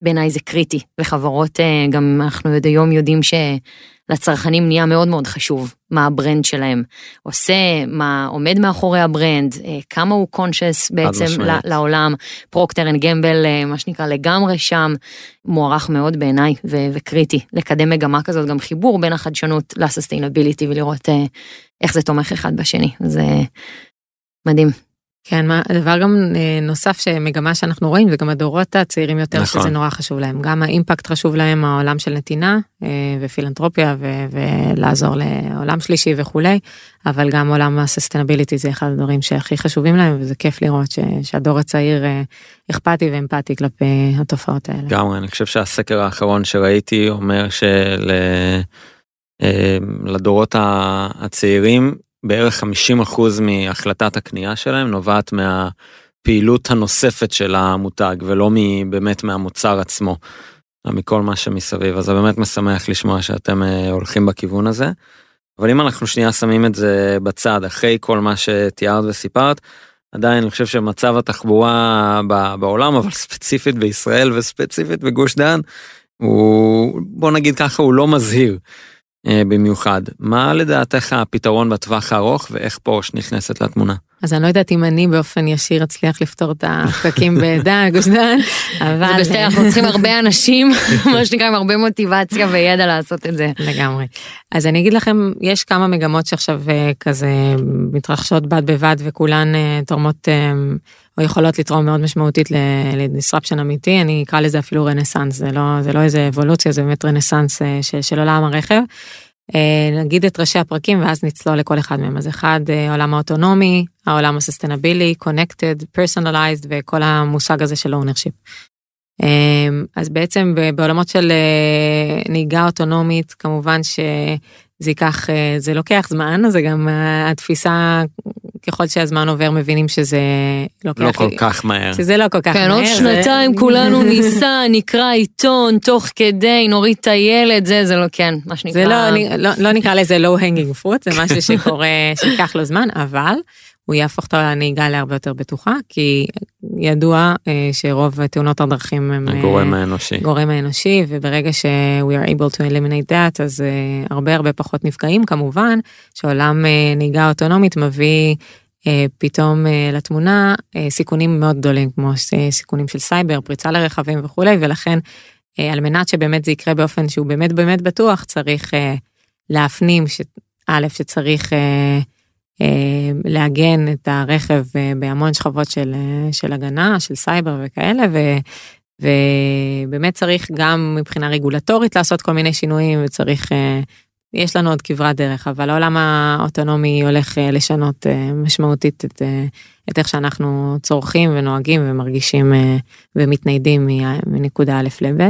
בעיניי זה קריטי לחברות, אה, גם אנחנו עד היום יודעים שלצרכנים נהיה מאוד מאוד חשוב מה הברנד שלהם עושה, מה עומד מאחורי הברנד, אה, כמה הוא conscious בעצם לעולם, פרוקטר אנד גמבל, מה שנקרא לגמרי שם, מוערך מאוד בעיניי ו- וקריטי. לקדם מגמה כזאת, גם חיבור בין החדשנות ל sustainability ולראות אה, איך זה תומך אחד בשני, זה מדהים. כן, מה, הדבר גם אה, נוסף שמגמה שאנחנו רואים וגם הדורות הצעירים יותר נכון. שזה נורא חשוב להם גם האימפקט חשוב להם העולם של נתינה אה, ופילנטרופיה ו- ולעזור לעולם שלישי וכולי אבל גם עולם הססטנביליטי זה אחד הדברים שהכי חשובים להם וזה כיף לראות ש- שהדור הצעיר אה, אכפתי ואמפתי כלפי התופעות האלה. לגמרי, אני חושב שהסקר האחרון שראיתי אומר שלדורות הצעירים בערך 50% מהחלטת הקנייה שלהם נובעת מהפעילות הנוספת של המותג ולא באמת מהמוצר עצמו, אלא מכל מה שמסביב. אז זה באמת משמח לשמוע שאתם אה, הולכים בכיוון הזה. אבל אם אנחנו שנייה שמים את זה בצד, אחרי כל מה שתיארת וסיפרת, עדיין אני חושב שמצב התחבורה בעולם, אבל ספציפית בישראל וספציפית בגוש דן, הוא, בוא נגיד ככה, הוא לא מזהיר במיוחד. מה לדעתך הפתרון בטווח הארוך ואיך פורש נכנסת לתמונה? אז אני לא יודעת אם אני באופן ישיר אצליח לפתור את הפקקים בדן גוש דן אבל זה בסדר, אנחנו צריכים הרבה אנשים, מה שנקרא, עם הרבה מוטיבציה וידע לעשות את זה. לגמרי. אז אני אגיד לכם, יש כמה מגמות שעכשיו אה, כזה מתרחשות בד בבד וכולן אה, תורמות אה, או יכולות לתרום מאוד משמעותית ל disruption אמיתי, אני אקרא לזה אפילו רנסאנס, זה לא, זה לא איזה אבולוציה, זה באמת רנסאנס של עולם הרכב. אה, נגיד את ראשי הפרקים ואז נצלול לכל אחד מהם. אז אחד, אה, העולם האוטונומי, העולם ה sustainability, connected, personalized וכל המושג הזה של ownership. אמ, אז בעצם בעולמות של אה, נהיגה אוטונומית כמובן שזה ייקח אה, זה לוקח זמן זה גם אה, התפיסה ככל שהזמן עובר מבינים שזה לוקח לא כל כך מהר. שזה לא כל כך כן, מהר. עוד זה- שנתיים כולנו ניסע, נקרא עיתון, תוך כדי, נוריד את הילד, זה, זה לא, כן, מה שנקרא. זה לא, לא, לא נקרא לזה low hanging fruit, זה משהו שקורה, שייקח לו זמן, אבל הוא יהפוך את הנהיגה להרבה יותר בטוחה, כי ידוע אה, שרוב תאונות הדרכים הם אה, הגורם האנושי. גורם האנושי, וברגע ש- we are able to eliminate that, אז אה, הרבה הרבה פחות נפגעים. כמובן שעולם אה, נהיגה אוטונומית מביא אה, פתאום אה, לתמונה אה, סיכונים מאוד גדולים, כמו אה, סיכונים של סייבר, פריצה לרכבים וכולי, ולכן אה, על מנת שבאמת זה יקרה באופן שהוא באמת באמת בטוח, צריך אה, להפנים שא', שצריך אה, אה, לעגן את הרכב אה, בהמון שכבות של, אה, של הגנה, של סייבר וכאלה, ו, ובאמת צריך גם מבחינה רגולטורית לעשות כל מיני שינויים, וצריך אה, יש לנו עוד כברת דרך, אבל העולם האוטונומי הולך אה, לשנות אה, משמעותית את, אה, את איך שאנחנו צורכים ונוהגים ומרגישים ומתניידים מנקודה א' לב'.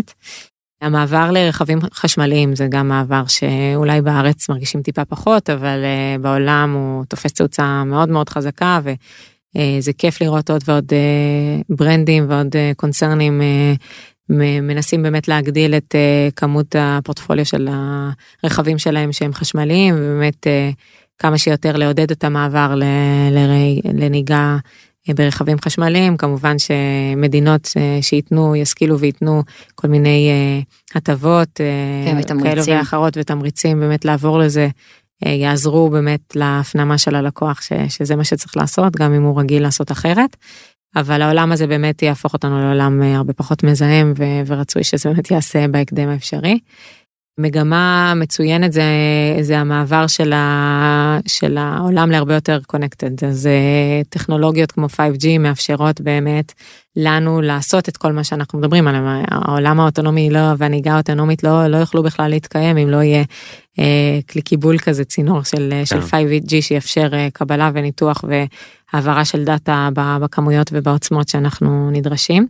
המעבר לרכבים חשמליים זה גם מעבר שאולי בארץ מרגישים טיפה פחות, אבל בעולם הוא תופס תאוצה מאוד מאוד חזקה וזה כיף לראות עוד ועוד ברנדים ועוד קונצרנים מנסים באמת להגדיל את כמות הפורטפוליו של הרכבים שלהם שהם חשמליים ובאמת כמה שיותר לעודד את המעבר לנהיגה אה, ברכבים חשמליים כמובן שמדינות uh, שייתנו ישכילו וייתנו כל מיני uh, הטבות כן, כאלו ואחרות ותמריצים באמת לעבור לזה יעזרו באמת להפנמה של הלקוח ש, שזה מה שצריך לעשות גם אם הוא רגיל לעשות אחרת. אבל העולם הזה באמת יהפוך אותנו לעולם אה, הרבה פחות מזהם ורצוי שזה באמת יעשה בהקדם האפשרי. מגמה מצוינת זה, זה המעבר של, ה, של העולם להרבה יותר קונקטד. אז אה, טכנולוגיות כמו 5G מאפשרות באמת לנו לעשות את כל מה שאנחנו מדברים עליו. העולם האוטונומי לא, והנהיגה האוטונומית לא, לא יוכלו בכלל להתקיים אם לא יהיה אה, כלי קיבול כזה, צינור של, כן. של 5G שיאפשר אה, קבלה וניתוח והעברה של דאטה בכמויות ובעוצמות שאנחנו נדרשים.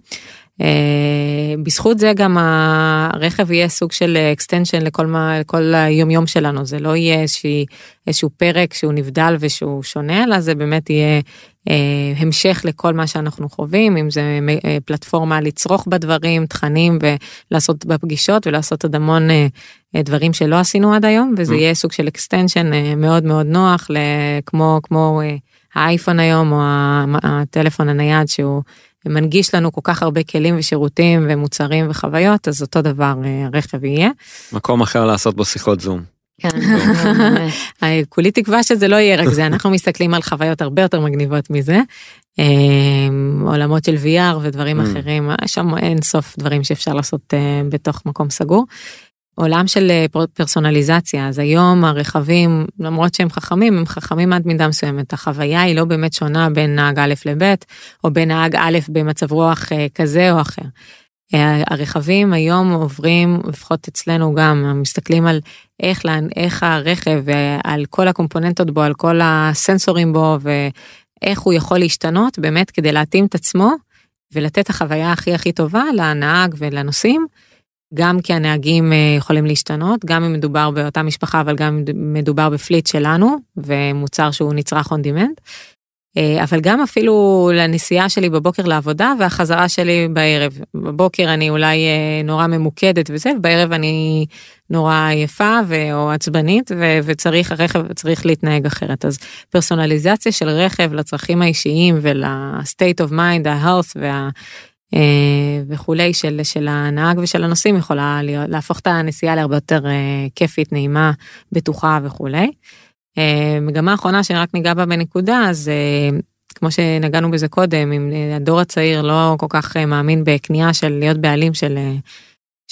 אה, בזכות זה גם הרכב יהיה סוג של extension לכל מה לכל היום יום שלנו זה לא יהיה איזושהי, איזשהו פרק שהוא נבדל ושהוא שונה אלא זה באמת יהיה אה, המשך לכל מה שאנחנו חווים אם זה אה, פלטפורמה לצרוך בדברים תכנים ולעשות בפגישות ולעשות עוד המון אה, אה, דברים שלא עשינו עד היום וזה mm. יהיה סוג של extension אה, מאוד מאוד נוח כמו כמו אה, האייפון היום או הטלפון הנייד שהוא. ומנגיש לנו כל כך הרבה כלים ושירותים ומוצרים וחוויות, אז אותו דבר אה, הרכב יהיה. מקום אחר לעשות בו שיחות זום. כן, אה, כולי תקווה שזה לא יהיה רק זה, אנחנו מסתכלים על חוויות הרבה יותר מגניבות מזה. אה, עולמות של VR ודברים mm. אחרים, שם אין סוף דברים שאפשר לעשות בתוך מקום סגור. עולם של אה, פרסונליזציה אז היום הרכבים למרות שהם חכמים הם חכמים עד מידה מסוימת החוויה היא לא באמת שונה בין נהג א' לב' או בין נהג א' במצב רוח אה, כזה או אחר. אה, הרכבים היום עוברים לפחות אצלנו גם מסתכלים על איך איך הרכב על כל הקומפוננטות בו על כל הסנסורים בו ואיך הוא יכול להשתנות באמת כדי להתאים את עצמו ולתת החוויה הכי הכי טובה לנהג ולנוסעים. גם כי הנהגים אה, יכולים להשתנות, גם אם מדובר באותה משפחה, אבל גם אם מדובר בפליט שלנו, ומוצר שהוא נצרך on demand. אה, אבל גם אפילו לנסיעה שלי בבוקר לעבודה והחזרה שלי בערב. בבוקר אני אולי אה, נורא ממוקדת וזה, ובערב אני נורא עייפה או עצבנית ו- וצריך הרכב צריך להתנהג אחרת. אז פרסונליזציה של רכב לצרכים האישיים ול-state of mind, ה-health וה... אה, וכולי של, של הנהג ושל הנוסעים יכולה להיות, להפוך את הנסיעה להרבה יותר אה, כיפית, נעימה, בטוחה וכולי. אה, מגמה אחרונה שאני רק ניגע בה בנקודה, אז כמו שנגענו בזה קודם, אם הדור הצעיר לא כל כך מאמין בקנייה של להיות בעלים של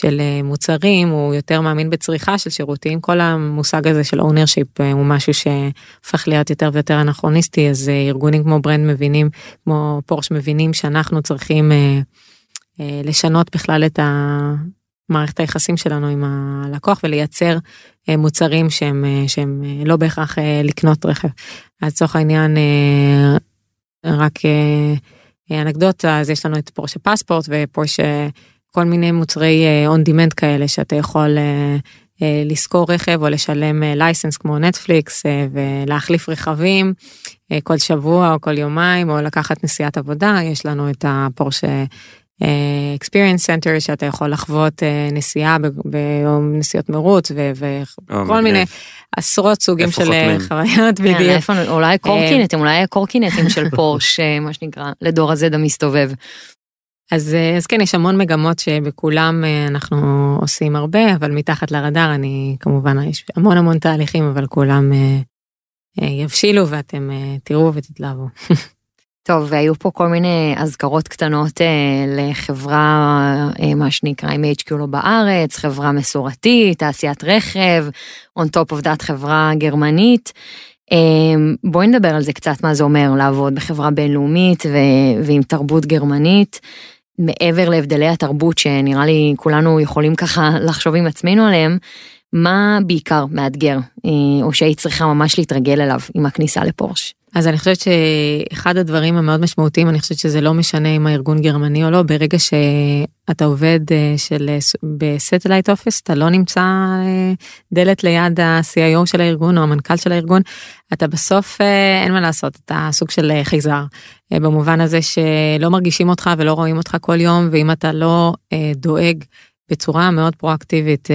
של אה, מוצרים, הוא יותר מאמין בצריכה של שירותים, כל המושג הזה של ownership אה, הוא משהו שהופך להיות יותר ויותר אנכרוניסטי, אז אה, ארגונים כמו ברנד מבינים, כמו פורש מבינים שאנחנו צריכים לשנות בכלל את מערכת היחסים שלנו עם הלקוח ולייצר מוצרים שהם, שהם לא בהכרח לקנות רכב. אז לצורך העניין, רק אנקדוטה, אז יש לנו את פורשה פספורט ופורשה כל מיני מוצרי uh, on demand כאלה שאתה יכול uh, uh, לשכור רכב או לשלם לייסנס כמו נטפליקס ולהחליף רכבים כל שבוע או כל יומיים או לקחת נסיעת עבודה יש לנו את הפורשה. experience center שאתה יכול לחוות נסיעה ביום נסיעות מרוץ וכל מיני עשרות סוגים של חוויות כן, בדיוק. אולי קורקינטים אולי קורקינטים של פורש מה שנקרא לדור הזה המסתובב. אז, אה, אז כן, יש המון מגמות שבכולם אה, אנחנו עושים הרבה, אבל מתחת לרדאר אני כמובן, יש המון המון תהליכים, אבל כולם אה, יבשילו ואתם תראו ותתלהבו. טוב, והיו פה כל מיני אזכרות קטנות לחברה, מה שנקרא, עם HQ לא בארץ, חברה מסורתית, תעשיית רכב, on top of that חברה גרמנית. בואי נדבר על זה קצת, מה זה אומר לעבוד בחברה בינלאומית ו- ועם תרבות גרמנית. מעבר להבדלי התרבות שנראה לי כולנו יכולים ככה לחשוב עם עצמנו עליהם, מה בעיקר מאתגר, או שהיית צריכה ממש להתרגל אליו עם הכניסה לפורש? אז אני חושבת שאחד הדברים המאוד משמעותיים, אני חושבת שזה לא משנה אם הארגון גרמני או לא, ברגע שאתה עובד של, ב satellite office, אתה לא נמצא דלת ליד ה-CIO של הארגון או המנכ"ל של הארגון, אתה בסוף אין מה לעשות, אתה סוג של חייזר, במובן הזה שלא מרגישים אותך ולא רואים אותך כל יום, ואם אתה לא דואג בצורה מאוד פרואקטיבית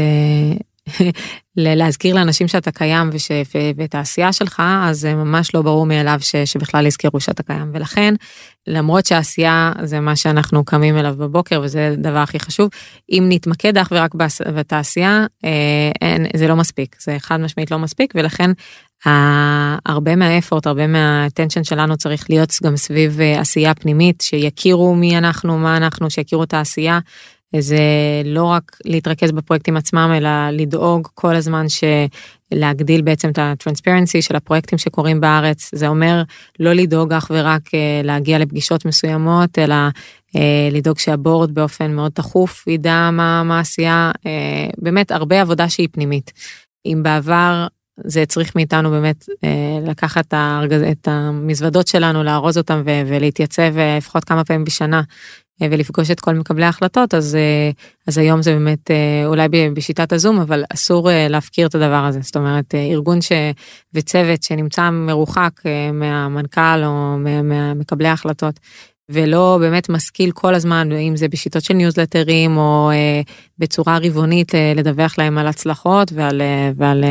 להזכיר לאנשים שאתה קיים וש... ואת העשייה שלך, אז זה ממש לא ברור מאליו ש... שבכלל יזכרו שאתה קיים. ולכן, למרות שהעשייה זה מה שאנחנו קמים אליו בבוקר וזה הדבר הכי חשוב, אם נתמקד אך ורק בתעשייה, אה, אין, זה לא מספיק, זה חד משמעית לא מספיק, ולכן הרבה מהאפורט, הרבה מהאטנשן שלנו צריך להיות גם סביב אה, עשייה פנימית, שיכירו מי אנחנו, מה אנחנו, שיכירו את העשייה. זה לא רק להתרכז בפרויקטים עצמם, אלא לדאוג כל הזמן להגדיל בעצם את הטרנספרנסי של הפרויקטים שקורים בארץ. זה אומר לא לדאוג אך ורק אה, להגיע לפגישות מסוימות, אלא אה, לדאוג שהבורד באופן מאוד תכוף ידע מה, מה העשייה, אה, באמת הרבה עבודה שהיא פנימית. אם בעבר זה צריך מאיתנו באמת לקחת את המזוודות שלנו, לארוז אותם ולהתייצב לפחות כמה פעמים בשנה ולפגוש את כל מקבלי ההחלטות אז אה, אז היום זה באמת אה, אולי בשיטת הזום אבל אסור אה, להפקיר את הדבר הזה. זאת אומרת ארגון ש... וצוות שנמצא מרוחק מהמנכ"ל או ממקבלי ההחלטות ולא באמת משכיל כל הזמן אם זה בשיטות של ניוזלטרים או בצורה רבעונית לדווח להם על הצלחות ועל ועל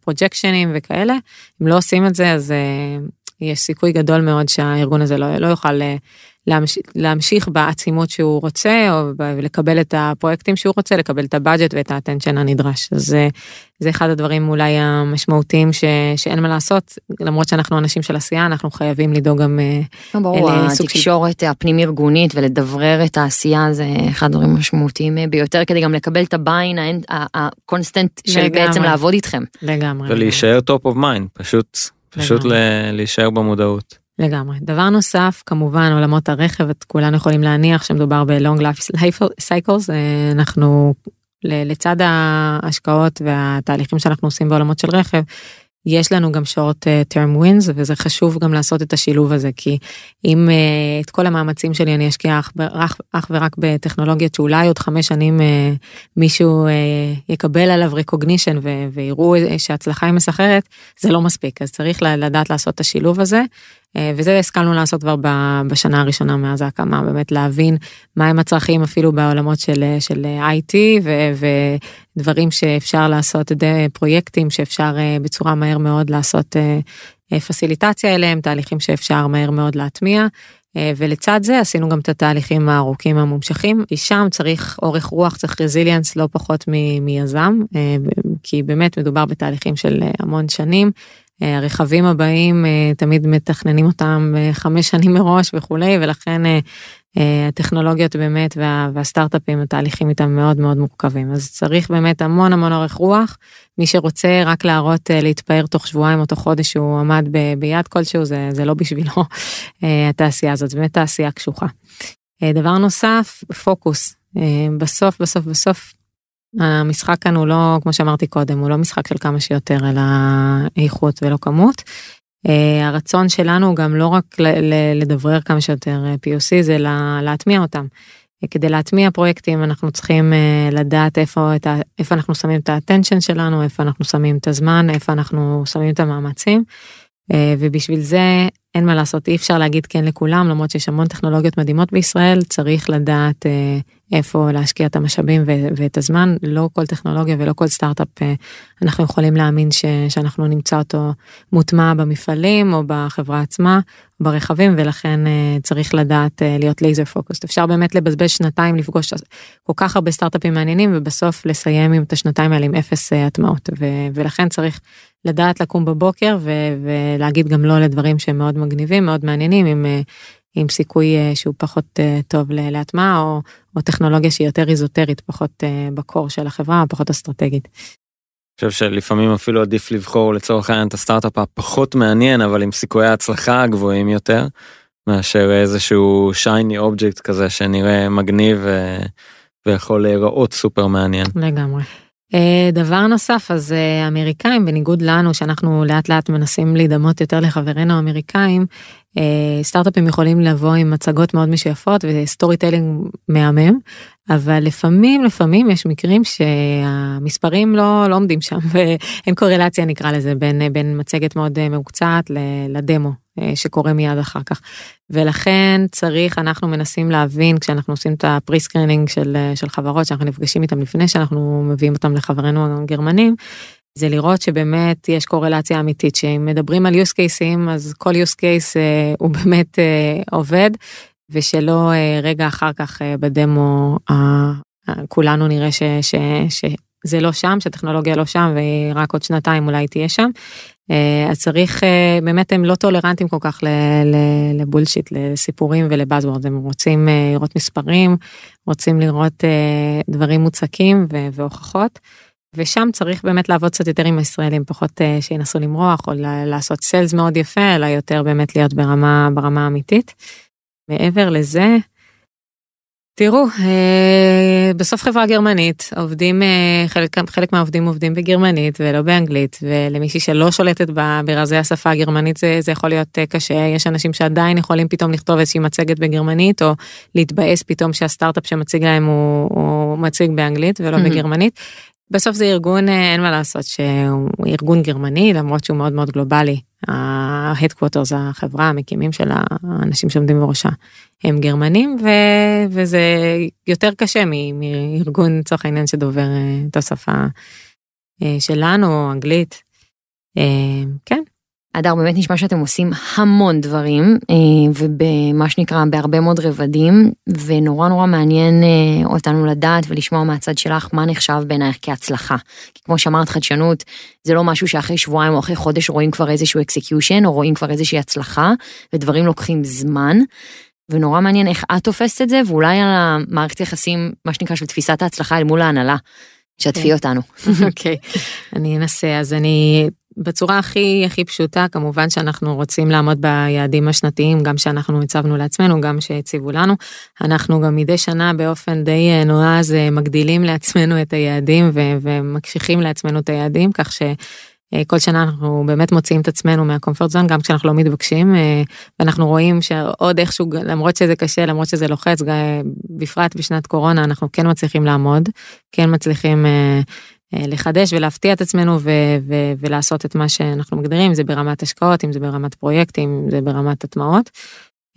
פרוג'קשנים וכאלה. אם לא עושים את זה אז יש סיכוי גדול מאוד שהארגון הזה לא, לא יוכל להמשיך, להמשיך בעצימות שהוא רוצה, או לקבל את הפרויקטים שהוא רוצה, לקבל את ה budget ואת ה attention הנדרש. אז זה, זה אחד הדברים אולי המשמעותיים ש, שאין מה לעשות, למרות שאנחנו אנשים של עשייה, אנחנו חייבים לדאוג גם לא, ברור, התקשורת של... הפנים ארגונית ולדברר את העשייה זה אחד הדברים המשמעותיים ביותר, כדי גם לקבל את הביין הקונסטנט של בעצם לעבוד איתכם. לגמרי. ולהישאר top of mind, פשוט, פשוט להישאר במודעות. לגמרי. דבר נוסף, כמובן עולמות הרכב, את כולנו יכולים להניח שמדובר ב-long life cycles, אה, אנחנו לצד ההשקעות והתהליכים שאנחנו עושים בעולמות של רכב, יש לנו גם שורט uh, term wins וזה חשוב גם לעשות את השילוב הזה כי אם uh, את כל המאמצים שלי אני אשקיע אך, אך, אך ורק בטכנולוגיות שאולי עוד חמש שנים מישהו יקבל עליו recognition ויראו שהצלחה היא מסחררת זה לא מספיק אז צריך לדעת לעשות את השילוב הזה אה, וזה השכלנו לעשות כבר בשנה הראשונה מאז ההקמה, באמת להבין מהם הצרכים אפילו בעולמות של, של IT ו, ודברים שאפשר לעשות, פרויקטים שאפשר אה, בצורה מהר מאוד לעשות אה, פסיליטציה אליהם, תהליכים שאפשר מהר מאוד להטמיע. ולצד זה עשינו גם את התהליכים הארוכים המומשכים, שם צריך אורך רוח, צריך רזיליאנס לא פחות מיזם, כי באמת מדובר בתהליכים של המון שנים. אה, הרכבים הבאים אה, תמיד מתכננים אותם אה, חמש שנים מראש וכולי ולכן הטכנולוגיות באמת וה, והסטארט-אפים התהליכים איתם מאוד מאוד מורכבים. אז צריך באמת המון המון אורך רוח. מי שרוצה רק להראות להתפאר תוך שבועיים או תוך חודש שהוא עמד ב, ביד כלשהו זה זה לא בשבילו התעשייה הזאת. באמת תעשייה קשוחה. דבר נוסף פוקוס. בסוף בסוף בסוף המשחק כאן הוא לא, כמו שאמרתי קודם, הוא לא משחק של כמה שיותר, אלא איכות ולא כמות. Uh, הרצון שלנו גם לא רק לדברר כמה שיותר אה, POC, זה להטמיע אותם. Uh, כדי להטמיע פרויקטים אנחנו צריכים לדעת איפה, ה, איפה אנחנו שמים את האטנשן שלנו, איפה אנחנו שמים את הזמן, איפה אנחנו שמים את המאמצים. ובשביל זה אין מה לעשות, אי אפשר להגיד כן לכולם, למרות שיש המון טכנולוגיות מדהימות בישראל, צריך לדעת אה, איפה להשקיע את המשאבים ואת הזמן, לא כל טכנולוגיה ולא כל סטארט-אפ אה, אנחנו יכולים להאמין ש- שאנחנו נמצא אותו מוטמע במפעלים או בחברה עצמה, ברכבים, ולכן אה, צריך לדעת להיות לייזר פוקוסט. אפשר באמת לבזבז שנתיים לפגוש כל כך הרבה סטארט-אפים מעניינים ובסוף לסיים עם את השנתיים האלה עם אפס הטמעות, ולכן צריך לדעת לקום בבוקר ולהגיד גם לא לדברים שהם מאוד מגניבים, מאוד מעניינים, עם, אה, עם סיכוי אה, שהוא פחות אה, טוב להטמעה, או, או טכנולוגיה שהיא יותר איזוטרית, פחות בקור של החברה, פחות אסטרטגית. אני חושב שלפעמים אפילו עדיף לבחור לצורך העניין את הסטארט-אפ הפחות מעניין, אבל עם סיכויי ההצלחה הגבוהים יותר, מאשר איזשהו שייני אובייקט כזה שנראה מגניב ו... ויכול להיראות סופר מעניין. לגמרי. אה, דבר נוסף, אז אה, אמריקאים, בניגוד לנו, שאנחנו לאט לאט מנסים להידמות יותר לחברינו האמריקאים, אה, סטארט-אפים יכולים לבוא עם מצגות מאוד משויפות ו storytelling מהמם, אבל לפעמים, לפעמים יש מקרים שהמספרים לא, לא עומדים שם, ואין קורלציה נקרא לזה בין, בין מצגת מאוד מהוקצעת לדמו שקורה מיד אחר כך. ולכן צריך, אנחנו מנסים להבין כשאנחנו עושים את ה pre-screening של, של חברות, שאנחנו נפגשים איתם לפני שאנחנו מביאים אותם לחברינו הגרמנים, זה לראות שבאמת יש קורלציה אמיתית, שאם מדברים על use cases, אז כל use case אה, הוא באמת אה, עובד, ושלא אה, רגע אחר כך אה, בדמו אה, אה, כולנו נראה ש, ש, שזה לא שם, שהטכנולוגיה לא שם, ורק עוד שנתיים אולי תהיה שם. אה, אז צריך, אה, באמת הם לא טולרנטים כל כך לבולשיט, לסיפורים ולבאזוורד, הם רוצים אה, לראות מספרים, רוצים לראות דברים מוצקים והוכחות. ושם צריך באמת לעבוד קצת יותר עם הישראלים, פחות שינסו למרוח או לעשות סיילס מאוד יפה, אלא יותר באמת להיות ברמה, ברמה האמיתית. מעבר לזה, תראו, אה, בסוף חברה גרמנית, עובדים, אה, חלק, חלק מהעובדים עובדים בגרמנית ולא באנגלית, ולמישהי שלא שולטת ברזי השפה הגרמנית זה, זה יכול להיות אה, קשה, יש אנשים שעדיין יכולים פתאום לכתוב איזושהי מצגת בגרמנית, או להתבאס פתאום שהסטארט-אפ שמציג להם הוא, הוא מציג באנגלית ולא mm-hmm. בגרמנית. בסוף זה ארגון, אין מה לעשות, שהוא ארגון גרמני, למרות שהוא מאוד מאוד גלובלי. ה-headquarters, החברה, המקימים של האנשים שעומדים בראשה, הם גרמנים, ו... וזה יותר קשה מארגון, לצורך העניין, שדובר אה, את השפה אה, שלנו, אנגלית. אה, כן, הדר, באמת נשמע שאתם עושים המון דברים, אה, ובמה שנקרא בהרבה מאוד רבדים, ונורא נורא מעניין אה, אותנו לדעת ולשמוע מהצד שלך מה נחשב בעינייך כהצלחה. כי כמו שאמרת, חדשנות זה לא משהו שאחרי שבועיים או אחרי חודש רואים כבר איזשהו execution, או רואים כבר איזושהי הצלחה, ודברים לוקחים זמן. ונורא מעניין איך את תופסת את זה, ואולי על המערכת יחסים, מה שנקרא, של תפיסת ההצלחה אל מול ההנהלה. שתפי okay. אותנו. אוקיי, okay. אני אנסה. אז אני בצורה הכי הכי פשוטה כמובן שאנחנו רוצים לעמוד ביעדים השנתיים גם שאנחנו הצבנו לעצמנו גם שהציבו לנו. אנחנו גם מדי שנה באופן די אה, נועז אה, מגדילים לעצמנו את היעדים ומקשיחים לעצמנו את היעדים כך שכל שנה אנחנו באמת מוציאים את עצמנו מהקומפורט זון גם כשאנחנו לא מתבקשים ואנחנו רואים שעוד איכשהו למרות שזה קשה למרות שזה לוחץ בפרט בשנת קורונה אנחנו כן מצליחים לעמוד כן מצליחים אה, לחדש ולהפתיע את עצמנו ו- ו- ולעשות את מה שאנחנו מגדירים, זה ברמת השקעות, אם זה ברמת פרויקטים, אם זה ברמת הטמעות.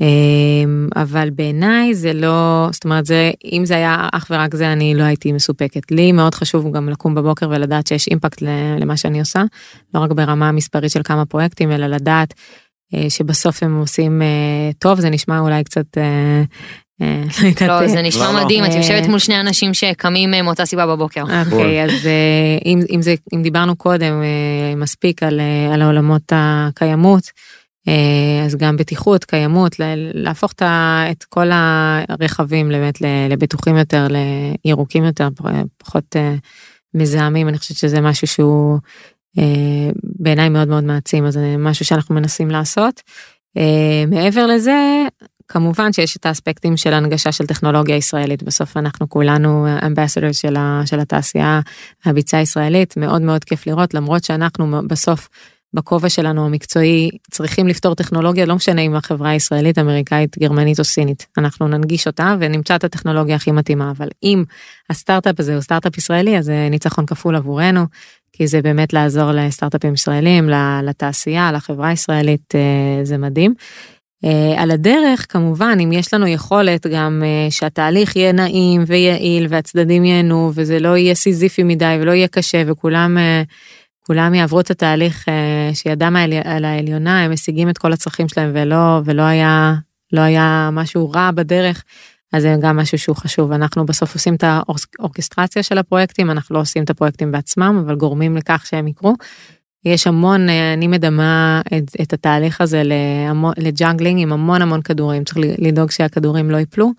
אמ, אבל בעיניי זה לא, זאת אומרת, זה, אם זה היה אך ורק זה, אני לא הייתי מסופקת. לי מאוד חשוב גם לקום בבוקר ולדעת שיש אימפקט למה שאני עושה, לא רק ברמה המספרית של כמה פרויקטים, אלא לדעת אה, שבסוף הם עושים אה, טוב, זה נשמע אולי קצת אה, לא, זה נשמע לא, לא. מדהים, את יושבת מול שני אנשים שקמים אה, מאותה סיבה בבוקר. אוקיי, אז אה, אם דיברנו קודם מספיק על העולמות הקיימות, אז גם בטיחות, קיימות, להפוך את כל הרכבים באמת לבטוחים יותר, לירוקים יותר, פחות מזהמים, אני חושבת שזה משהו שהוא בעיניי מאוד מאוד מעצים, אז זה משהו שאנחנו מנסים לעשות. מעבר לזה, כמובן שיש את האספקטים של הנגשה של טכנולוגיה ישראלית. בסוף אנחנו כולנו אמבסדור של, של התעשייה הביצה הישראלית. מאוד מאוד כיף לראות למרות שאנחנו בסוף בכובע שלנו המקצועי צריכים לפתור טכנולוגיה לא משנה אם החברה הישראלית אמריקאית גרמנית או סינית. אנחנו ננגיש אותה ונמצא את הטכנולוגיה הכי מתאימה. אבל אם הסטארט-אפ הזה הוא סטארט-אפ ישראלי אז זה ניצחון כפול עבורנו כי זה באמת לעזור לסטארט-אפים ישראלים לתעשייה לחברה הישראלית אה, זה מדהים. Uh, על הדרך כמובן אם יש לנו יכולת גם uh, שהתהליך יהיה נעים ויעיל והצדדים ייהנו וזה לא יהיה סיזיפי מדי ולא יהיה קשה וכולם uh, כולם יעברו את התהליך שידם על העליונה הם משיגים את כל הצרכים שלהם ולא ולא היה לא היה משהו רע בדרך אז זה גם משהו שהוא חשוב אנחנו בסוף עושים את האורכסטרציה של הפרויקטים אנחנו לא עושים את הפרויקטים בעצמם אבל גורמים לכך שהם יקרו. יש המון, אה, אני מדמה את, את התהליך הזה ל juggling עם המון המון כדורים, צריך לדאוג שהכדורים לא ייפלו.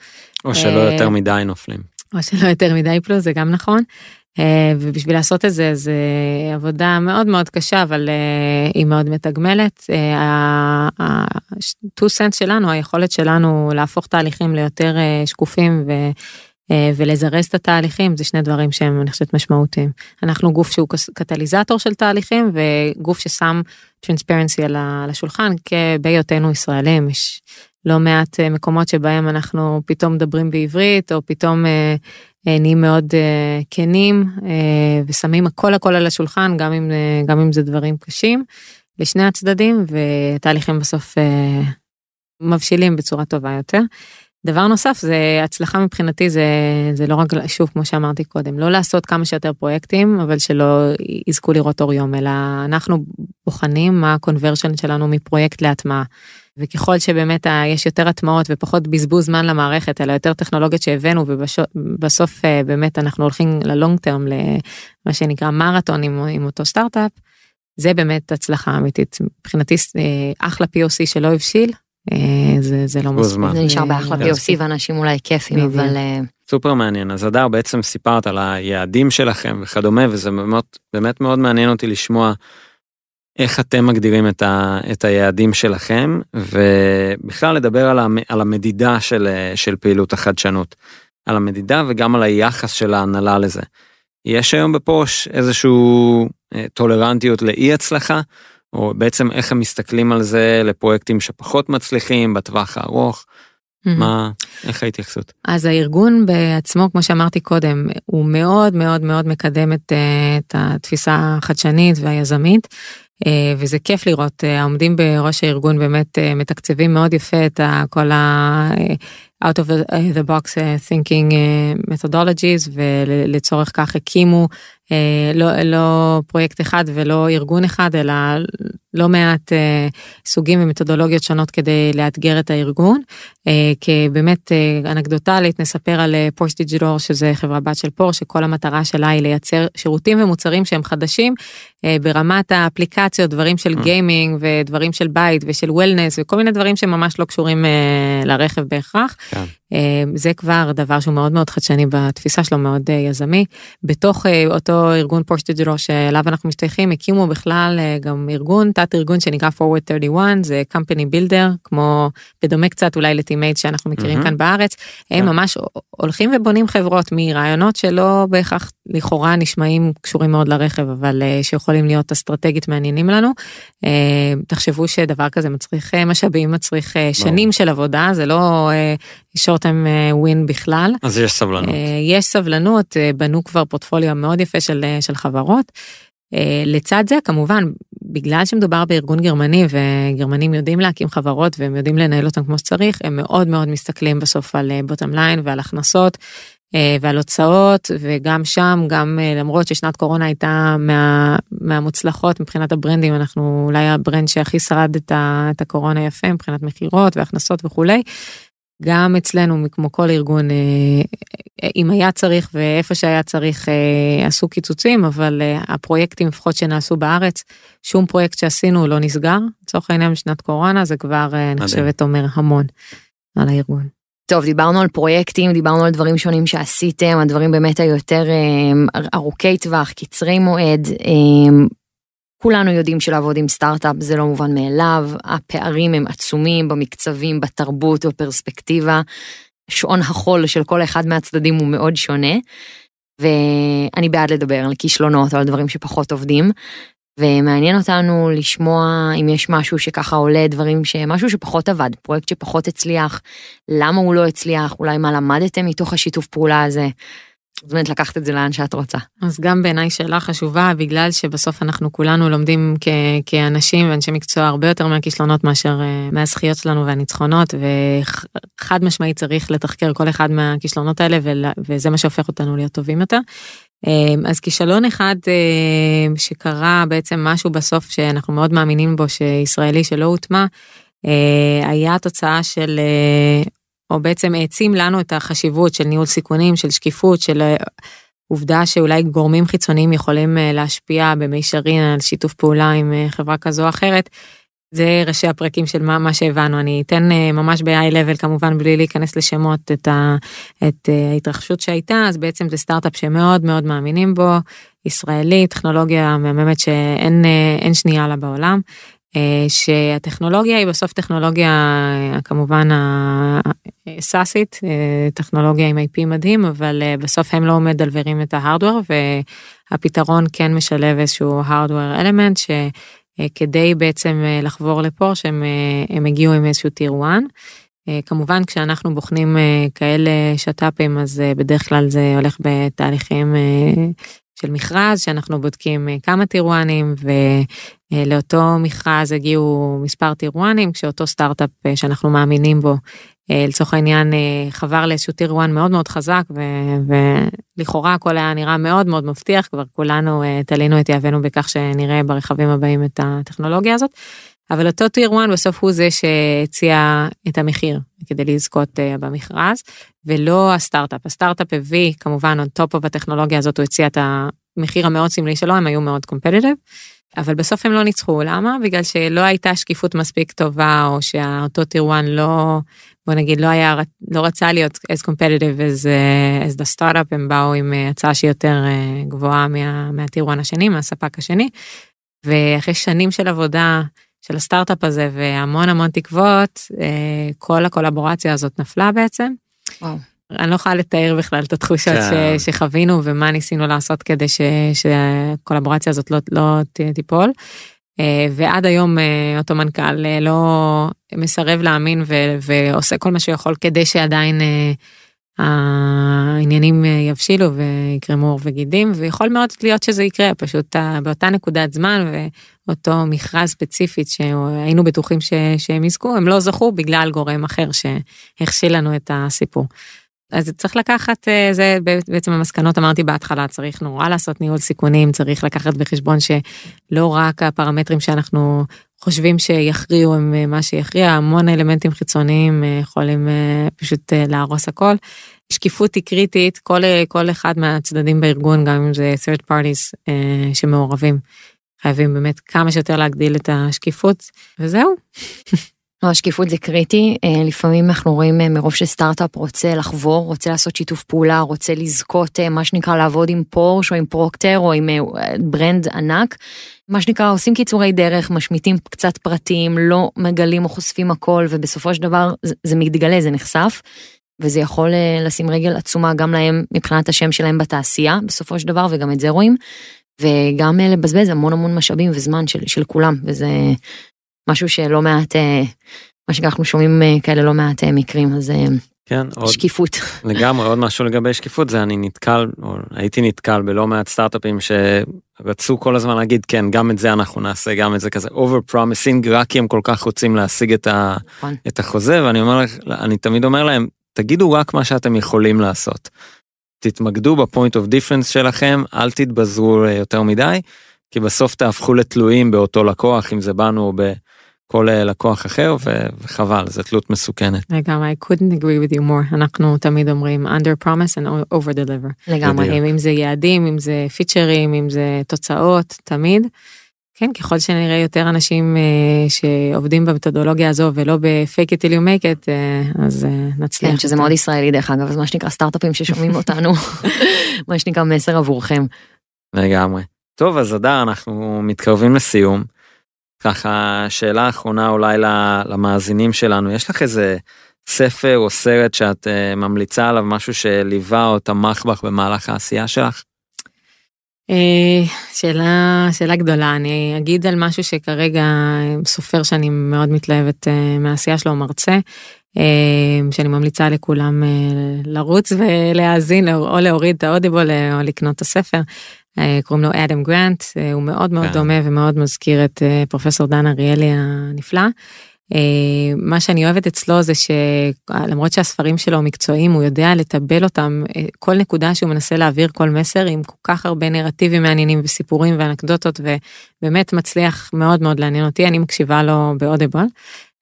או שלא אה, יותר מדי נופלים. או שלא יותר מדי ייפלו, זה גם נכון. אה, ובשביל לעשות את זה, זה עבודה מאוד מאוד קשה, אבל היא מאוד מתגמלת. ה-2 cents שלנו, היכולת שלנו להפוך תהליכים ליותר שקופים ו... ולזרז את התהליכים זה שני דברים שהם אני חושבת משמעותיים. אנחנו גוף שהוא קטליזטור של תהליכים וגוף ששם טרנספרנסי על השולחן כבהיותנו ישראלים יש לא מעט מקומות שבהם אנחנו פתאום מדברים בעברית או פתאום נהיים מאוד כנים ושמים הכל הכל על השולחן גם אם גם אם זה דברים קשים לשני הצדדים ותהליכים בסוף מבשילים בצורה טובה יותר. דבר נוסף זה הצלחה מבחינתי זה זה לא רק שוב כמו שאמרתי קודם לא לעשות כמה שיותר פרויקטים אבל שלא יזכו לראות אור יום אלא אנחנו בוחנים מה ה conversion שלנו מפרויקט להטמעה. וככל שבאמת יש יותר הטמעות ופחות בזבוז זמן למערכת אלא יותר טכנולוגיות שהבאנו ובסוף אה, באמת אנחנו הולכים ל long term למה שנקרא מרתון עם, עם אותו סטארט-אפ. זה באמת הצלחה אמיתית מבחינתי אה, אחלה POC שלא הבשיל זה זה לא מספיק. זה נשאר באחלה POC ואנשים אולי כיפים אבל. סופר מעניין אז אדר בעצם סיפרת על היעדים שלכם וכדומה וזה באמת באמת מאוד מעניין אותי לשמוע איך אתם מגדירים את, ה, את היעדים שלכם ובכלל לדבר על, המ, על המדידה של, של פעילות החדשנות. על המדידה וגם על היחס של ההנהלה לזה. יש היום בפוש איזשהו אה, טולרנטיות לאי הצלחה או בעצם איך הם מסתכלים על זה לפרויקטים שפחות מצליחים בטווח הארוך. מה איך ההתייחסות? אז הארגון בעצמו כמו שאמרתי קודם הוא מאוד מאוד מאוד מקדם את, אה, את התפיסה החדשנית והיזמית אה, וזה כיף לראות. העומדים בראש הארגון באמת מתקצבים מאוד יפה את כל ה... out of the box thinking methodologies ולצורך כך הקימו אה, לא, לא פרויקט אחד ולא ארגון אחד, אלא לא מעט אה, סוגים ומתודולוגיות שונות כדי לאתגר את הארגון. אה, כבאמת אנקדוטלית נספר על פורשה דיגיטל שזה חברה בת של פורשה שכל המטרה שלה היא לייצר שירותים ומוצרים שהם חדשים ברמת האפליקציות דברים של גיימינג ודברים של בית ושל wellness וכל מיני דברים שממש לא קשורים לרכב בהכרח. כן. זה כבר דבר שהוא מאוד מאוד חדשני בתפיסה שלו מאוד יזמי בתוך אותו ארגון דיגיטל שאליו אנחנו משתייכים הקימו בכלל גם ארגון תת ארגון שנקרא forward 31 זה company builder כמו בדומה קצת אולי ל Team8 שאנחנו מכירים mm-hmm. כאן בארץ הם yeah. ממש הולכים ובונים חברות מרעיונות שלא בהכרח לכאורה נשמעים קשורים מאוד לרכב אבל שיכולים להיות אסטרטגית מעניינים לנו. תחשבו שדבר כזה מצריך משאבים מצריך שנים של עבודה זה לא short time win בכלל. אז יש סבלנות. יש סבלנות. בנו כבר פורטפוליו מאוד יפה של של חברות. לצד זה כמובן בגלל שמדובר בארגון גרמני וגרמנים יודעים להקים חברות והם יודעים לנהל אותם כמו שצריך הם מאוד מאוד מסתכלים בסוף על bottom line ועל הכנסות ועל הוצאות וגם שם גם למרות ששנת קורונה הייתה מה, מהמוצלחות מבחינת ה brandים אנחנו אולי ה brand שהכי שרד את, ה, את הקורונה יפה מבחינת מכירות והכנסות וכולי. גם אצלנו כמו כל ארגון אה, אם היה צריך ואיפה שהיה צריך אה, עשו קיצוצים אבל אה, הפרויקטים לפחות שנעשו בארץ שום פרויקט שעשינו לא נסגר לצורך העניין בשנת קורונה זה כבר אני חושבת אומר המון על הארגון. טוב דיברנו על פרויקטים דיברנו על דברים שונים שעשיתם הדברים באמת היותר ארוכי טווח קצרי מועד כולנו יודעים שלעבוד עם סטארט-אפ זה לא מובן מאליו, הפערים הם עצומים במקצבים, בתרבות, בפרספקטיבה. שעון החול של כל אחד מהצדדים הוא מאוד שונה. ואני בעד לדבר על כישלונות או על דברים שפחות עובדים. ומעניין אותנו לשמוע אם יש משהו שככה עולה דברים שמשהו שפחות עבד פרויקט שפחות הצליח למה הוא לא הצליח אולי מה למדתם מתוך השיתוף פעולה הזה. זאת אומרת לקחת את זה לאן שאת רוצה. אז גם בעיניי שאלה חשובה בגלל שבסוף אנחנו כולנו לומדים כ- כאנשים ואנשי מקצוע הרבה יותר מהכישלונות מאשר uh, מהזכיות שלנו והניצחונות וחד משמעית צריך לתחקר כל אחד מהכישלונות האלה ול- וזה מה שהופך אותנו להיות טובים יותר. Um, אז כישלון אחד uh, שקרה בעצם משהו בסוף שאנחנו מאוד מאמינים בו שישראלי שלא הוטמע uh, היה תוצאה של או בעצם העצים לנו את החשיבות של ניהול סיכונים, של שקיפות, של אה, עובדה שאולי גורמים חיצוניים יכולים אה, להשפיע במישרין על שיתוף פעולה עם אה, חברה כזו או אחרת. זה ראשי הפרקים של מה, מה שהבנו. אני אתן ממש ב-high level כמובן בלי להיכנס לשמות את, ה, את ההתרחשות שהייתה. אז בעצם זה סטארט-אפ שמאוד מאוד מאמינים בו. ישראלי טכנולוגיה מהממת שאין שנייה לה בעולם. אה, שהטכנולוגיה היא בסוף טכנולוגיה כמובן סאסית, טכנולוגיה עם IP מדהים, אבל בסוף הם לא מדלברים את ההארדוור, והפתרון כן משלב איזשהו הארדוור אלמנט, שכדי בעצם לחבור לפור, שהם הם הגיעו עם איזשהו טיר 1. כמובן כשאנחנו בוחנים כאלה שת"פים אז בדרך כלל זה הולך בתהליכים של מכרז שאנחנו בודקים כמה טירואנים ולאותו מכרז הגיעו מספר טירואנים כשאותו סטארט-אפ שאנחנו מאמינים בו לצורך העניין חבר לאיזשהו טירואן מאוד מאוד חזק ו- ולכאורה הכל היה נראה מאוד מאוד מבטיח כבר כולנו תלינו את יהבנו בכך שנראה ברכבים הבאים את הטכנולוגיה הזאת. אבל אותו טיר 1 בסוף הוא זה שהציע את המחיר כדי לזכות במכרז ולא הסטארט-אפ הסטארט-אפ הביא כמובן on top of הטכנולוגיה הזאת הוא הציע את המחיר המאוד סמלי שלו הם היו מאוד קומפטיטיב. אבל בסוף הם לא ניצחו למה בגלל שלא הייתה שקיפות מספיק טובה או שאותו טיר 1 לא בוא נגיד לא היה לא רצה להיות as competitive as, as the startup הם באו עם הצעה שהיא יותר גבוהה מה, מהטיר 1 השני מהספק השני. ואחרי שנים של עבודה של הסטארט-אפ הזה והמון המון תקוות, כל הקולבורציה הזאת נפלה בעצם. וואו. אני לא יכולה לתאר בכלל את התחושות כן. ש, שחווינו ומה ניסינו לעשות כדי ש, שהקולבורציה הזאת לא, לא תיפול. ועד היום אותו מנכ"ל לא מסרב להאמין ו, ועושה כל מה שיכול כדי שעדיין העניינים יבשילו ויקרמו עור וגידים ויכול מאוד להיות שזה יקרה פשוט באותה נקודת זמן ואותו מכרז ספציפית שהיינו בטוחים ש, שהם יזכו הם לא זכו בגלל גורם אחר שהכשיל לנו את הסיפור. אז צריך לקחת זה בעצם המסקנות אמרתי בהתחלה צריך נורא לעשות ניהול סיכונים צריך לקחת בחשבון שלא רק הפרמטרים שאנחנו חושבים שיכריעו הם מה שיכריע המון אלמנטים חיצוניים יכולים פשוט להרוס הכל. שקיפות היא קריטית כל כל אחד מהצדדים בארגון גם אם זה third parties שמעורבים חייבים באמת כמה שיותר להגדיל את השקיפות וזהו. השקיפות זה קריטי לפעמים אנחנו רואים מרוב שסטארט-אפ רוצה לחבור רוצה לעשות שיתוף פעולה רוצה לזכות מה שנקרא לעבוד עם פורשה או עם פרוקטר או עם brand ענק. מה שנקרא עושים קיצורי דרך משמיטים קצת פרטים לא מגלים או חושפים הכל ובסופו של דבר זה מתגלה זה נחשף. וזה יכול לשים רגל עצומה גם להם מבחינת השם שלהם בתעשייה בסופו של דבר וגם את זה רואים. וגם לבזבז המון המון משאבים וזמן של, של כולם וזה משהו שלא מעט מה שאנחנו שומעים כאלה לא מעט מקרים אז כן, שקיפות. עוד, לגמרי עוד משהו לגבי שקיפות זה אני נתקל או הייתי נתקל בלא מעט סטארט-אפים שרצו כל הזמן להגיד כן גם את זה אנחנו נעשה גם את זה כזה over promising רק כי הם כל כך רוצים להשיג את, ה, נכון. את החוזה ואני אומר לך אני תמיד אומר להם תגידו רק מה שאתם יכולים לעשות. תתמקדו ב point of difference שלכם אל תתבזרו יותר מדי כי בסוף תהפכו לתלויים באותו לקוח אם זה בנו או בכל לקוח אחר וחבל זה תלות מסוכנת. לגמרי I couldn't agree with you more אנחנו תמיד אומרים under promise and over deliver. לגמרי אם זה יעדים אם זה פיצ'רים אם זה תוצאות תמיד. כן, ככל שנראה יותר אנשים שעובדים במתודולוגיה הזו ולא ב-fake it till you make it, אז נצליח. כן, שזה מאוד ישראלי דרך אגב, אז מה שנקרא סטארט-אפים ששומעים אותנו, מה שנקרא מסר עבורכם. לגמרי. טוב, אז אדר, אנחנו מתקרבים לסיום. ככה, שאלה אחרונה אולי למאזינים שלנו, יש לך איזה ספר או סרט שאת ממליצה עליו, משהו שליווה או תמך בך במהלך העשייה שלך? שאלה שאלה גדולה. אני אגיד על משהו שכרגע סופר שאני מאוד מתלהבת מהעשייה שלו מרצה שאני ממליצה לכולם לרוץ ולהאזין או להוריד את האודיבול או לקנות את הספר. קוראים לו אדם גרנט הוא מאוד מאוד דומה ומאוד מזכיר את פרופסור דן אריאלי הנפלא. מה שאני אוהבת אצלו זה שלמרות שהספרים שלו מקצועיים הוא יודע לטבל אותם כל נקודה שהוא מנסה להעביר כל מסר עם כל כך הרבה נרטיבים מעניינים וסיפורים ואנקדוטות ובאמת מצליח מאוד מאוד לעניין אותי אני מקשיבה לו באודיבול.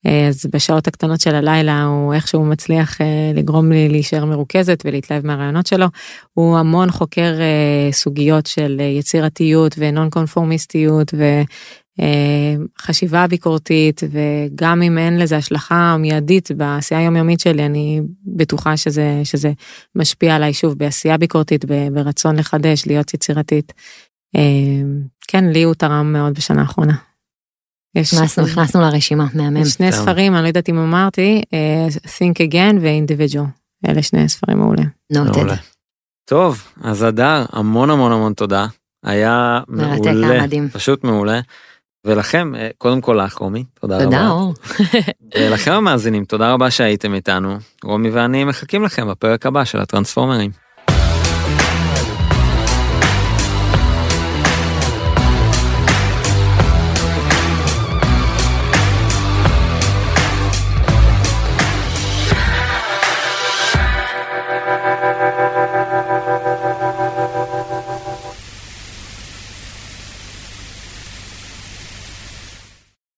אז בשעות הקטנות של הלילה הוא איכשהו מצליח לגרום לי להישאר מרוכזת ולהתלהב מהרעיונות שלו. הוא המון חוקר סוגיות של יצירתיות ונון קונפורמיסטיות חשיבה ביקורתית וגם אם אין לזה השלכה מיידית בעשייה היומיומית שלי אני בטוחה שזה שזה משפיע עליי שוב בעשייה ביקורתית ברצון לחדש להיות יצירתית. כן לי הוא תרם מאוד בשנה האחרונה. יש הכנסנו, הכנסנו לרשימה, מהמם. יש שני. ספרים, אני לא יודעת אם אמרתי, אה, Think Again ו-Individual. אלה שני ספרים מעולה. נוטד. טוב, אז הדר, המון המון המון תודה. היה מעולה. פשוט מעולה. ולכם, אה, קודם כל לך, רומי, תודה רבה. תודה, אור. ולכם המאזינים, תודה רבה שהייתם איתנו. רומי ואני מחכים לכם בפרק הבא של הטרנספורמרים.